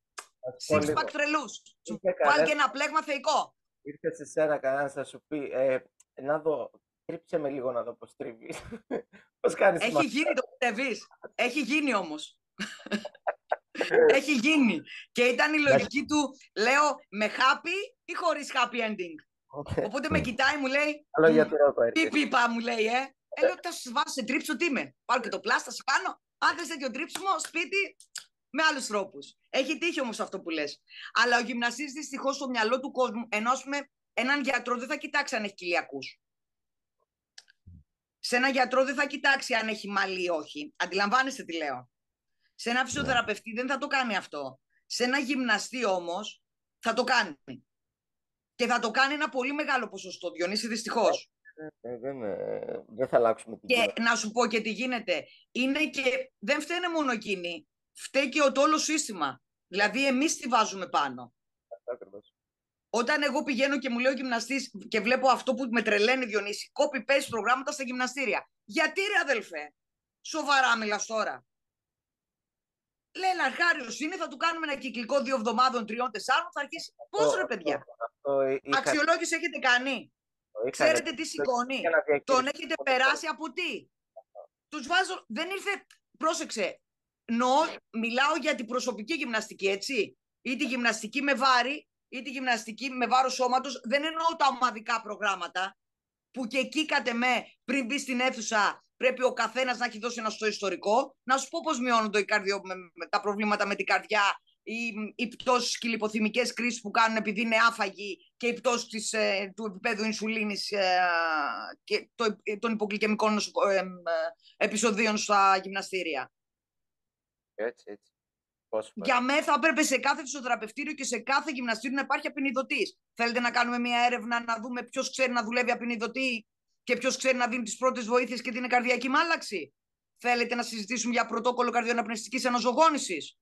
six pack τρελούς. Σου βάλει και ένα πλέγμα θεϊκό. Ήρθες σε σένα κανένας να σου πει, ε, να δω, τρίψε με λίγο να δω πώς τρίβεις. πώς κάνεις Έχει γίνει το πιστεύεις; Έχει γίνει όμως. Έχει γίνει. Και ήταν η λογική του, λέω, με happy ή χωρίς happy ending. Οπότε με κοιτάει, μου λέει, τι πίπα μου λέει, ε. Ε, λέω, θα σου βάζω σε τρίψω, τι είμαι. Πάρω και το πλάστα, σου κάνω. Αν θες τέτοιο τρίψιμο, σπίτι, με άλλους τρόπους. Έχει τύχει όμως αυτό που λες. Αλλά ο γυμναστής δυστυχώς στο μυαλό του κόσμου, ενώ πούμε, έναν γιατρό δεν θα κοιτάξει αν έχει κοιλιακού. Σε έναν γιατρό δεν θα κοιτάξει αν έχει μαλλί ή όχι. Αντιλαμβάνεστε τι λέω. Σε ένα φυσιοθεραπευτή δεν θα το κάνει αυτό. Σε ένα γυμναστή όμως θα το κάνει. Και θα το κάνει ένα πολύ μεγάλο ποσοστό, Διονύση, δυστυχώς. Ε, ε, δεν, ε, δεν θα αλλάξουμε την Και να σου πω και τι γίνεται. Είναι και δεν φταίνε μόνο εκείνοι. Φταίει και το όλο σύστημα. Δηλαδή, εμείς τη βάζουμε πάνω. Όταν εγώ πηγαίνω και μου λέει ο γυμναστής και βλέπω αυτό που με τρελαίνει Διονύση, κόπη πέσει προγράμματα στα γυμναστήρια. Γιατί ρε αδελφέ, σοβαρά μιλάς τώρα. Λέει Λαρχάριο είναι, θα του κάνουμε ένα κυκλικό δύο εβδομάδων, τριών, τεσσάρων, θα αρχίσει. Πώς ρε παιδιά; Αξιολόγηση έχετε κάνει; Ξέρετε τι σηκώνει; Τον έχετε περάσει από τι; Τους βάζω. Δεν ήρθε. Πρόσεξε. Νο, μιλάω για την προσωπική γυμναστική, έτσι. Ή τη γυμναστική με βάρη, ή τη γυμναστική με βάρος σώματος. Δεν εννοώ τα ομαδικά προγράμματα. Που και εκεί κατ' εμέ, πριν μπει στην αίθουσα, πρέπει ο καθένας να έχει δώσει ένα στο ιστορικό. Να σου πω πώς μειώνονται τα προβλήματα με την καρδιά οι, οι πτώσεις και οι λιποθυμικές κρίσεις που κάνουν επειδή είναι άφαγοι και οι πτώσεις ε, του επίπεδου ινσουλίνης ε, και το, των υποκλικεμικών ε, επεισοδίων στα γυμναστήρια. Έτσι, έτσι. Για μένα θα έπρεπε σε κάθε φυσιοθεραπευτήριο και σε κάθε γυμναστήριο να υπάρχει απεινιδωτής. Θέλετε να κάνουμε μια έρευνα να δούμε ποιος ξέρει να δουλεύει απεινιδωτή και ποιος ξέρει να δίνει τις πρώτες βοήθειες και την καρδιακή μάλαξη; Θέλετε να συζητήσουμε για πρωτόκολλο καρδιοναπνευστική αναζωγόνησης;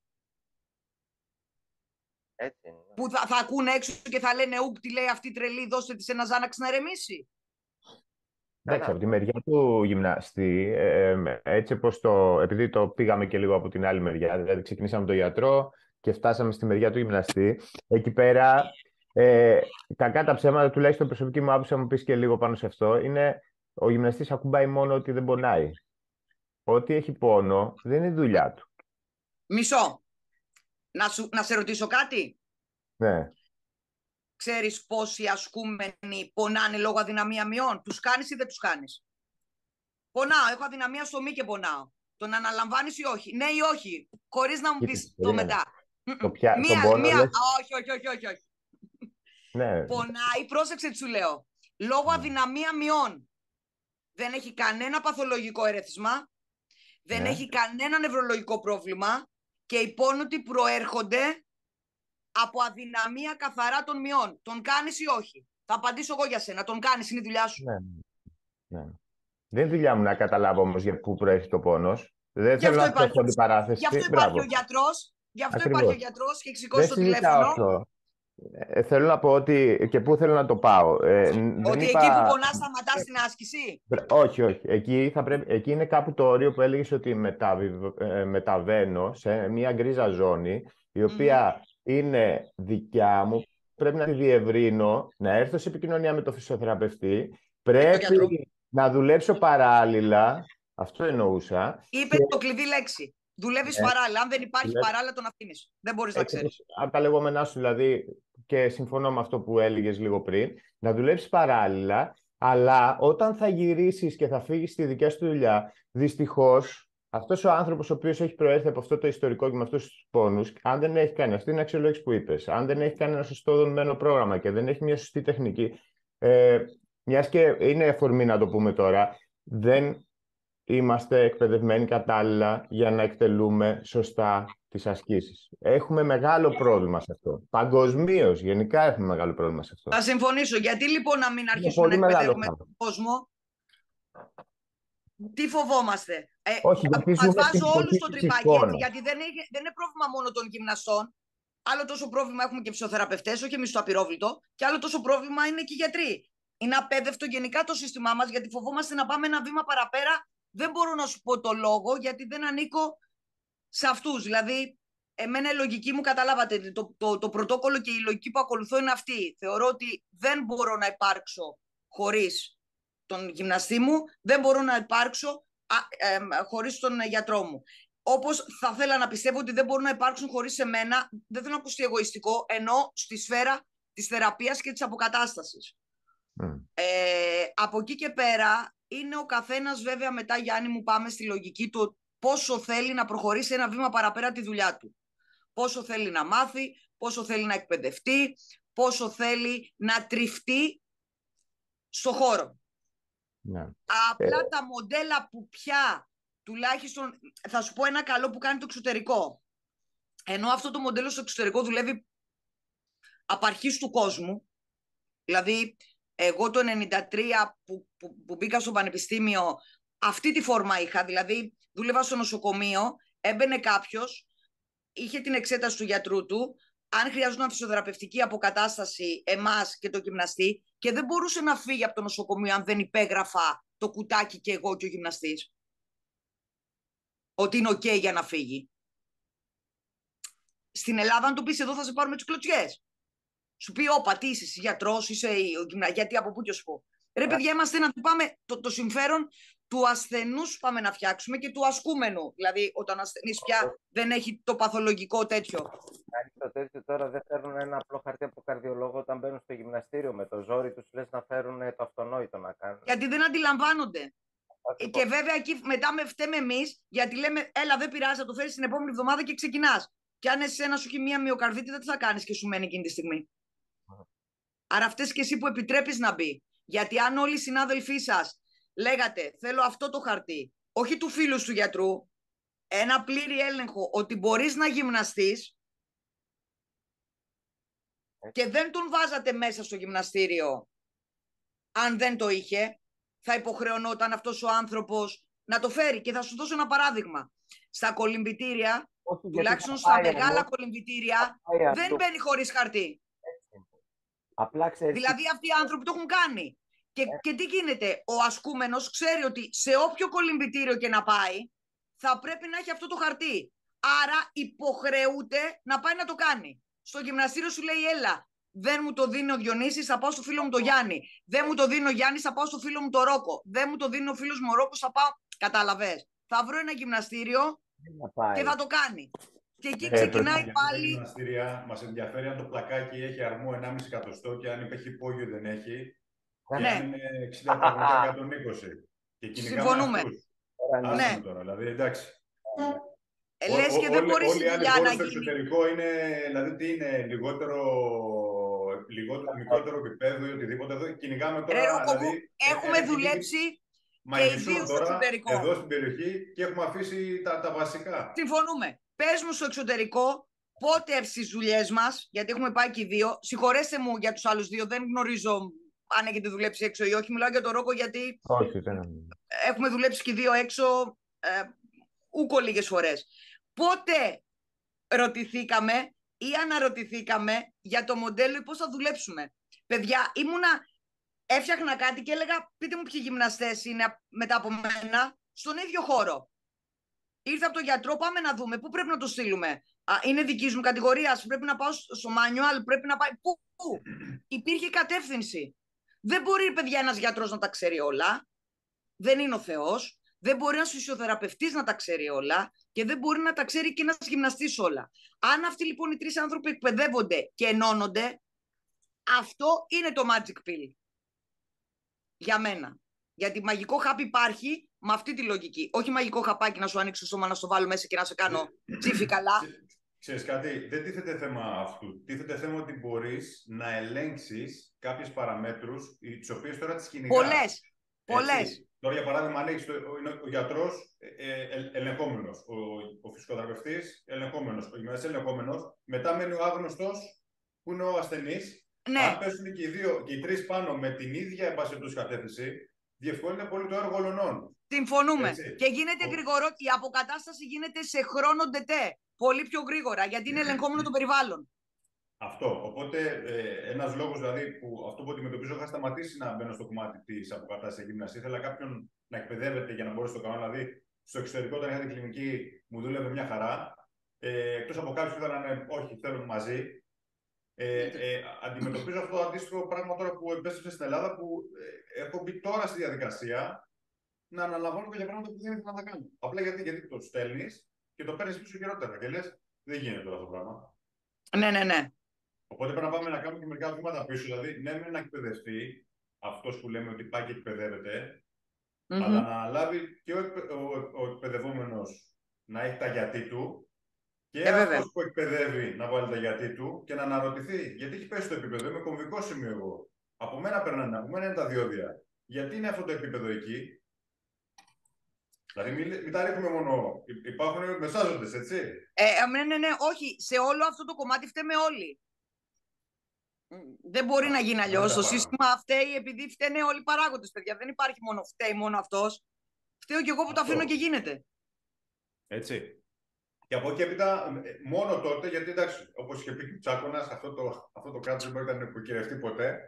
Έτσι είναι. Που θα, θα ακούνε έξω και θα λένε Ούκ, τι λέει αυτή η τρελή, δώστε της ένα Ζάναξ να ρεμίσει. Εντάξει, από τη μεριά του γυμναστή, ε, έτσι όπως το, επειδή το πήγαμε και λίγο από την άλλη μεριά, δηλαδή ξεκινήσαμε τον γιατρό και φτάσαμε στη μεριά του γυμναστή, εκεί πέρα, ε, κακά τα ψέματα, τουλάχιστον προσωπική μου άποψη, θα μου πεις και λίγο πάνω σε αυτό, είναι ο γυμναστής ακουμπάει μόνο ότι δεν πονάει. Ό,τι έχει πόνο δεν είναι δουλειά του. Μισό. Να, σου, να σε ρωτήσω κάτι. Ναι. Ξέρεις πόσοι ασκούμενοι πονάνε λόγω αδυναμία μειών. Τους κάνεις ή δεν τους κάνεις; Πονάω, έχω αδυναμία στο μη και πονάω. Τον αναλαμβάνεις ή όχι; Ναι ή όχι; Χωρίς να μου πεις το μετά. Το πια, μία, πόνο, μία, όχι, όχι, όχι, όχι, όχι. Ναι. Πονάει, πρόσεξε τι σου λέω. Λόγω ναι. αδυναμία μειών. Δεν έχει κανένα παθολογικό ερεθισμά. Δεν ναι. έχει κανένα νευρολογικό πρόβλημα και οι πόνοι προέρχονται από αδυναμία καθαρά των μειών. Τον κάνεις ή όχι; Θα απαντήσω εγώ για σένα. Τον κάνεις, είναι η δουλειά σου. Ναι. ναι. Δεν είναι δουλειά μου να καταλάβω όμως για πού προέρχεται ο πόνος. Δεν θέλω να πω την παράθεση. Γι' αυτό υπάρχει ο γιατρός. Γι' αυτό υπάρχει ο γιατρός και έχει σηκώσει το τηλέφωνο. Αυτό. Ε, θέλω να πω ότι και πού θέλω να το πάω. Ε, ότι εκεί που πονάς σταματά την άσκηση. Όχι, όχι. Εκεί, θα πρέπει... εκεί είναι κάπου το όριο που έλεγες ότι μεταβι... ε, μεταβαίνω σε μια γκρίζα ζώνη η οποία είναι δικιά μου. Πρέπει να τη διευρύνω, να έρθω σε επικοινωνία με τον φυσιοθεραπευτή. Πρέπει να δουλέψω παράλληλα. Αυτό εννοούσα. Είπε το κλειδί λέξη. Δουλεύεις ε, παράλληλα. Αν δεν υπάρχει δουλεύει... παράλληλα, τον αφήνεις. Δεν μπορείς να ξέρεις. Από τα λεγόμενά σου, δηλαδή, και συμφωνώ με αυτό που έλεγες λίγο πριν, να δουλέψεις παράλληλα, αλλά όταν θα γυρίσεις και θα φύγεις στη δικιά σου δουλειά, δυστυχώς αυτός ο άνθρωπος ο οποίος έχει προέρθει από αυτό το ιστορικό και με αυτούς τους πόνους, αν δεν έχει κάνει αυτή την αξιολόγηση που είπες, αν δεν έχει κάνει ένα σωστό δομημένο πρόγραμμα και δεν έχει μια σωστή τεχνική, ε, μιας και είναι εφορμή να το πούμε τώρα, δεν είμαστε εκπαιδευμένοι κατάλληλα για να εκτελούμε σωστά τις ασκήσεις. Έχουμε μεγάλο πρόβλημα σε αυτό. Παγκοσμίως, γενικά έχουμε μεγάλο πρόβλημα σε αυτό. Θα συμφωνήσω. Γιατί λοιπόν να μην αρχίσουμε να εκπαιδεύουμε τον κόσμο; Τι φοβόμαστε; Ε, Όχι, γιατί ας βάζω όλους στο τρυπάκι, γιατί δεν είναι, δεν είναι πρόβλημα μόνο των γυμναστών. Άλλο τόσο πρόβλημα έχουμε και ψυχοθεραπευτέ, όχι εμείς στο απειρόβλητο, και άλλο τόσο πρόβλημα είναι και οι γιατροί. Είναι απέδευτο γενικά το σύστημά μας, γιατί φοβόμαστε να πάμε ένα βήμα παραπέρα δεν μπορώ να σου πω το λόγο γιατί δεν ανήκω σε αυτούς. Δηλαδή, εμένα η λογική μου, καταλάβατε, το, το, το πρωτόκολλο και η λογική που ακολουθώ είναι αυτή. Θεωρώ ότι δεν μπορώ να υπάρξω χωρίς τον γυμναστή μου, δεν μπορώ να υπάρξω α, ε, χωρίς τον γιατρό μου. Όπως θα ήθελα να πιστεύω ότι δεν μπορούν να υπάρξουν χωρίς εμένα, δεν θέλω να ακουστεί εγωιστικό, ενώ στη σφαίρα της θεραπείας και της αποκατάστασης. Ε, από εκεί και πέρα, είναι ο καθένας, βέβαια, μετά Γιάννη μου, πάμε στη λογική του πόσο θέλει να προχωρήσει ένα βήμα παραπέρα τη δουλειά του. Πόσο θέλει να μάθει, πόσο θέλει να εκπαιδευτεί, πόσο θέλει να τριφτεί στο χώρο. Ναι. Απλά ε. τα μοντέλα που πια τουλάχιστον θα σου πω ένα καλό που κάνει το εξωτερικό. Ενώ αυτό το μοντέλο στο εξωτερικό δουλεύει απαρχής του κόσμου, δηλαδή εγώ το 93 που, που, που μπήκα στο πανεπιστήμιο αυτή τη φόρμα είχα, δηλαδή δούλευα στο νοσοκομείο, έμπαινε κάποιος, είχε την εξέταση του γιατρού του, αν χρειαζόταν φυσιοθεραπευτική αποκατάσταση εμάς και το γυμναστή και δεν μπορούσε να φύγει από το νοσοκομείο αν δεν υπέγραφα το κουτάκι και εγώ και ο γυμναστής. Ότι είναι οκ για να φύγει. Στην Ελλάδα, αν του πεις εδώ, θα σε πάρουμε τις κλωτσιές. Σου πει, όπα, τι είσαι, γιατρός, είσαι γιατί από πού και σου πω. Ρε παιδιά, είμαστε να πάμε το, το συμφέρον του ασθενούς πάμε να φτιάξουμε και του ασκούμενου. Δηλαδή, όταν ο ασθενής πια δεν έχει το παθολογικό τέτοιο. Κάνει το τέτοιο τώρα δεν φέρνουν ένα απλό χαρτί από καρδιολόγο όταν μπαίνουν στο γυμναστήριο με το ζόρι τους, λες να φέρουν το αυτονόητο να κάνουν. Γιατί δεν αντιλαμβάνονται. Και βέβαια εκεί μετά με φταίμε εμείς, γιατί λέμε, έλα δεν πειράζει, θα το φέρεις την επόμενη εβδομάδα και ξεκινάς. Και αν εσένα σου έχει μία μυοκαρδίτη, δεν θα κάνεις και σου μένει εκείνη τη στιγμή. Άρα αυτές και εσύ που επιτρέπεις να μπει. Γιατί αν όλοι οι συνάδελφοί σας λέγατε θέλω αυτό το χαρτί, όχι του φίλου του γιατρού, ένα πλήρη έλεγχο ότι μπορείς να γυμναστείς και δεν τον βάζατε μέσα στο γυμναστήριο αν δεν το είχε, θα υποχρεωνόταν αυτός ο άνθρωπος να το φέρει. Και θα σου δώσω ένα παράδειγμα. Στα κολυμπητήρια, τουλάχιστον στα μεγάλα κολυμπητήρια, δεν μπαίνει χωρίς χαρτί. Απλά Δηλαδή αυτοί οι άνθρωποι το έχουν κάνει. Και, ε. και τι γίνεται, ο ασκούμενος ξέρει ότι σε όποιο κολυμπητήριο και να πάει, θα πρέπει να έχει αυτό το χαρτί. Άρα υποχρεούται να πάει να το κάνει. Στο γυμναστήριο σου λέει, έλα, δεν μου το δίνει ο Διονύσης, θα πάω στο φίλο μου το Γιάννη. Δεν μου το δίνει ο Γιάννης, θα πάω στο φίλο μου το Ρόκο. Δεν μου το δίνει ο φίλος μου ο Ρόκος, θα πάω... Καταλαβες. Θα βρω ένα γυμναστήριο και θα το κάνει. Και εκεί ε, ξεκινάει ε, πάλι. Γυμναστήρια μας ενδιαφέρει αν το πλακάκι έχει αρμό 1,5 εκατοστό και αν υπάρχει υπόγειο δεν έχει. Και ναι. αν είναι 60 120. Και Συμφωνούμε. Ναι. Τώρα, δηλαδή, εντάξει. Ε, λες και δεν μπορείς όλοι οι άλλοι να γίνει. εξωτερικό είναι, δηλαδή τι είναι, λιγότερο, λιγότερο, μικρότερο επίπεδο ή οτιδήποτε. Εδώ κυνηγάμε τώρα, Ρε, δηλαδή, έχουμε δουλέψει και ιδίως στο εξωτερικό. Εδώ στην περιοχή και έχουμε αφήσει τα, τα βασικά. Συμφωνούμε. Πες μου στο εξωτερικό πότε στις δουλειές μας, γιατί έχουμε πάει και οι δύο. Συγχωρέστε μου για τους άλλους δύο, δεν γνωρίζω αν έχετε δουλέψει έξω ή όχι. Μιλάω για το Ρόκο γιατί όχι, δεν... έχουμε δουλέψει και οι δύο έξω ε, ούκο λίγες φορές. Πότε ρωτηθήκαμε ή αναρωτηθήκαμε για το μοντέλο ή πώς θα δουλέψουμε; Παιδιά, ήμουνα, έφτιαχνα κάτι και έλεγα πείτε μου ποιοι γυμναστές είναι μετά από μένα στον ίδιο χώρο. Ήρθα από τον γιατρό, πάμε να δούμε πού πρέπει να το στείλουμε; Α, είναι δικής μου κατηγορίας, πρέπει να πάω στο manual, πρέπει να πάει. Πού, πού; Υπήρχε κατεύθυνση. Δεν μπορεί, παιδιά, ένας γιατρός να τα ξέρει όλα. Δεν είναι ο Θεός. Δεν μπορεί ένας φυσιοθεραπευτής να τα ξέρει όλα και δεν μπορεί να τα ξέρει και ένας γυμναστής όλα. Αν αυτοί λοιπόν οι τρεις άνθρωποι εκπαιδεύονται και ενώνονται, αυτό είναι το magic pill. Για μένα. Γιατί μαγικό χάπι υπάρχει με αυτή τη λογική. Όχι μαγικό χαπάκι να σου ανοίξει το σώμα, να στο βάλω μέσα και να σε κάνω τσίφι καλά. Ξέρεις κάτι, δεν τίθεται θέμα αυτού. Τίθεται θέμα ότι μπορείς να ελέγξεις κάποιες παραμέτρους, τις οποίες τώρα τις κυνηγάς. Πολλές. Πολλές. Τώρα, για παράδειγμα, αν έχεις ο, ο γιατρός ε, ε, ελεγχόμενος, ο, ο φυσικοθεραπευτής ελεγχόμενος, ο γυμναστής ελεγχόμενος, μετά μένει ο άγνωστος που είναι ο ασθενής. Ναι. Αν πέσουν και οι, δύο, και οι τρεις πάνω με την ίδια εμπάσχευτος κατεύθυνση, διευκολύνεται πολύ το έργο όλων. Συμφωνούμε. Και γίνεται γρηγορό, η αποκατάσταση γίνεται σε χρόνο ντετέ. Πολύ πιο γρήγορα, γιατί είναι ελεγχόμενο το περιβάλλον. Αυτό. Οπότε, ε, ένας λόγος δηλαδή που αυτό που αντιμετωπίζω είχα σταματήσει να μπαίνω στο κομμάτι της αποκατάστασης γυμναστή. Ήθελα κάποιον να εκπαιδεύεται για να μπορέσει να το κάνω. Δηλαδή, στο εξωτερικό, όταν είχα την κλινική, μου δούλευε μια χαρά. Ε, Εκτός από κάποιους που ήθελαν, όχι, θέλουν μαζί. Ε, ε, αντιμετωπίζω αυτό το αντίστοιχο πράγμα τώρα που επέστρεψε στην Ελλάδα, που ε, έχω μπει τώρα στη διαδικασία να αναλαμβάνω κάποια πράγματα που δεν ήθελα να τα κάνω. Απλά γιατί, γιατί το στέλνεις και το παίρνεις πίσω χειρότερα. Και λες, δεν γίνεται τώρα αυτό το πράγμα. Ναι, ναι, ναι. Οπότε πρέπει να πάμε να κάνουμε και μερικά βήματα πίσω. Δηλαδή, ναι, με να εκπαιδευτεί αυτός που λέμε ότι πάει και εκπαιδεύεται, mm-hmm. αλλά να λάβει και ο, ο, ο εκπαιδευόμενος να έχει τα γιατί του και ε, αυτός που εκπαιδεύει να βάλει τα γιατί του και να αναρωτηθεί. Γιατί έχει πέσει το επίπεδο, είμαι κομβικός σημείο εγώ. Από μένα περνάνε, από μένα είναι τα διόδια. Γιατί είναι αυτό το επίπεδο εκεί; Δηλαδή, μην, μην τα ρίχνουμε μόνο. Υπάρχουν μεσάζοντες, έτσι. Ε, ναι, ναι, ναι, όχι. Σε όλο αυτό το κομμάτι φταίμε όλοι. Δεν μπορεί να γίνει αλλιώς. Το σύστημα φταίει επειδή φταίνε όλοι οι παράγοντες, παιδιά. Δεν υπάρχει μόνο φταίει μόνο αυτός. Φταίω και εγώ που το αφήνω και γίνεται. Έτσι. Και από εκεί έπειτα, μόνο τότε, γιατί εντάξει, όπως είχε πει και ο Τσάκονα, αυτό το, αυτό το κράτο δεν μπορεί να υποκυρευτεί ποτέ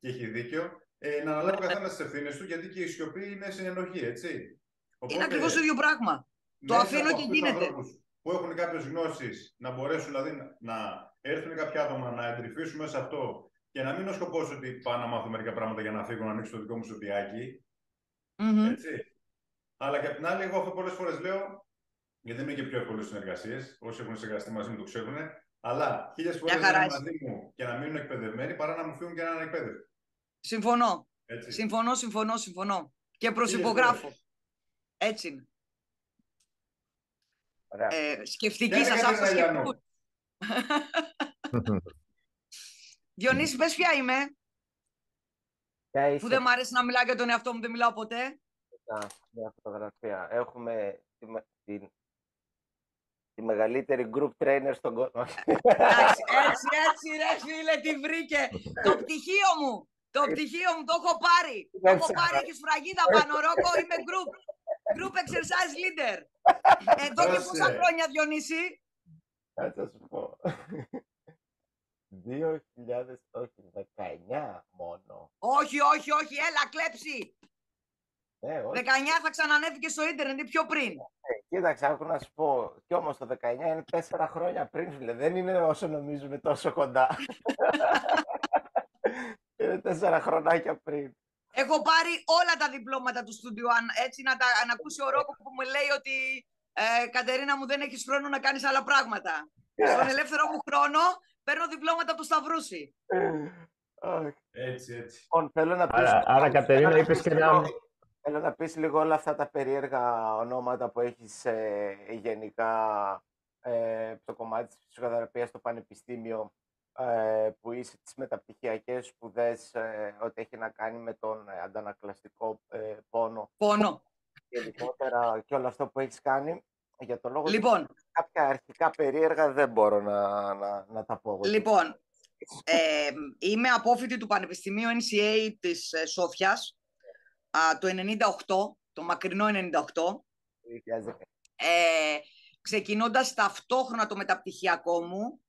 και έχει δίκιο. Ε, να αναλάβει ο καθένας τις ευθύνες του, γιατί και η σιωπή είναι συνενοχή, έτσι. Οπότε, είναι ακριβώς το ίδιο πράγμα. Το αφήνω και γίνεται. Που έχουν κάποιες γνώσεις να μπορέσουν δηλαδή να έρθουν κάποια άτομα να εντρυφήσουν μέσα αυτό και να μην είναι ο σκοπός ότι πάω να μάθω μερικά πράγματα για να φύγω να ανοίξω το δικό μου σωτιάκι. Mm-hmm. Έτσι. Αλλά και απ' την άλλη, εγώ αυτό πολλές φορές λέω, γιατί δεν είναι και πιο εύκολε συνεργασίες. Όσοι έχουν συνεργαστεί μαζί μου το ξέρουν. Αλλά χίλιες φορές να είναι μαζί μου και να μείνουν εκπαιδευμένοι παρά να μου φύγουν και να είναι εκπαίδευτοι. Συμφωνώ. Έτσι. Συμφωνώ, συμφωνώ, συμφωνώ. Και προσυπογράφω. Έτσι είναι. Ε, σκεφτική σας άφησα σκεφτικού. Διονύση, πες ποια είμαι. Που δεν μ' αρέσει να μιλάω για τον εαυτό μου, δεν μιλάω ποτέ. Μια φωτογραφία. Έχουμε τη, τη, τη μεγαλύτερη group trainer στον κόσμο. Εντάξει, έτσι, έτσι, ρε φίλε, τη βρήκε. το πτυχίο μου, το πτυχίο μου, το έχω πάρει. το έχω πάρει, έχεις φραγίδα πάνω, Ρόκο, είμαι group. Group exercise leader. Εδώ και πόσα χρόνια, Διονύση; Θα σου πω. 2000, όχι, 19 μόνο. Όχι, όχι, όχι, έλα, κλέψει. Ναι, 19 θα ξανανέβηκε στο ίντερνετ ή πιο πριν. Ε, κοίταξε, άκου να σου πω. Κι όμως το 19 είναι 4 χρόνια πριν, φίλε. Δεν είναι όσο νομίζουμε τόσο κοντά. είναι 4 χρονάκια πριν. Έχω πάρει όλα τα διπλώματα του στούντιου, έτσι να, τα, να ακούσει ο Ρόκο που μου λέει ότι ε, Κατερίνα μου δεν έχεις χρόνο να κάνεις άλλα πράγματα. Στον ελεύθερο μου χρόνο παίρνω διπλώματα από το Σταυρούση. Έτσι, έτσι. Λοιπόν, θέλω να πεις... Άρα, άρα Κατερίνα, είπες και ένα... Θέλω να πεις λίγο όλα αυτά τα περίεργα ονόματα που έχεις ε, γενικά ε, στο κομμάτι της φυσικοθεραπείας στο Πανεπιστήμιο ε, που είσαι τις μεταπτυχιακές σπουδές ε, ότι έχει να κάνει με τον ε, αντανακλαστικό ε, πόνο. Πόνο. Γενικότερα και όλο αυτό που έχεις κάνει. Για το λόγο λοιπόν, κάποια αρχικά περίεργα δεν μπορώ να, να, να τα πω. Λοιπόν, ε, είμαι απόφοιτη του Πανεπιστημίου NCA της ε, Σόφιας το 98, το μακρινό 98. Ε, ξεκινώντας ταυτόχρονα το μεταπτυχιακό μου,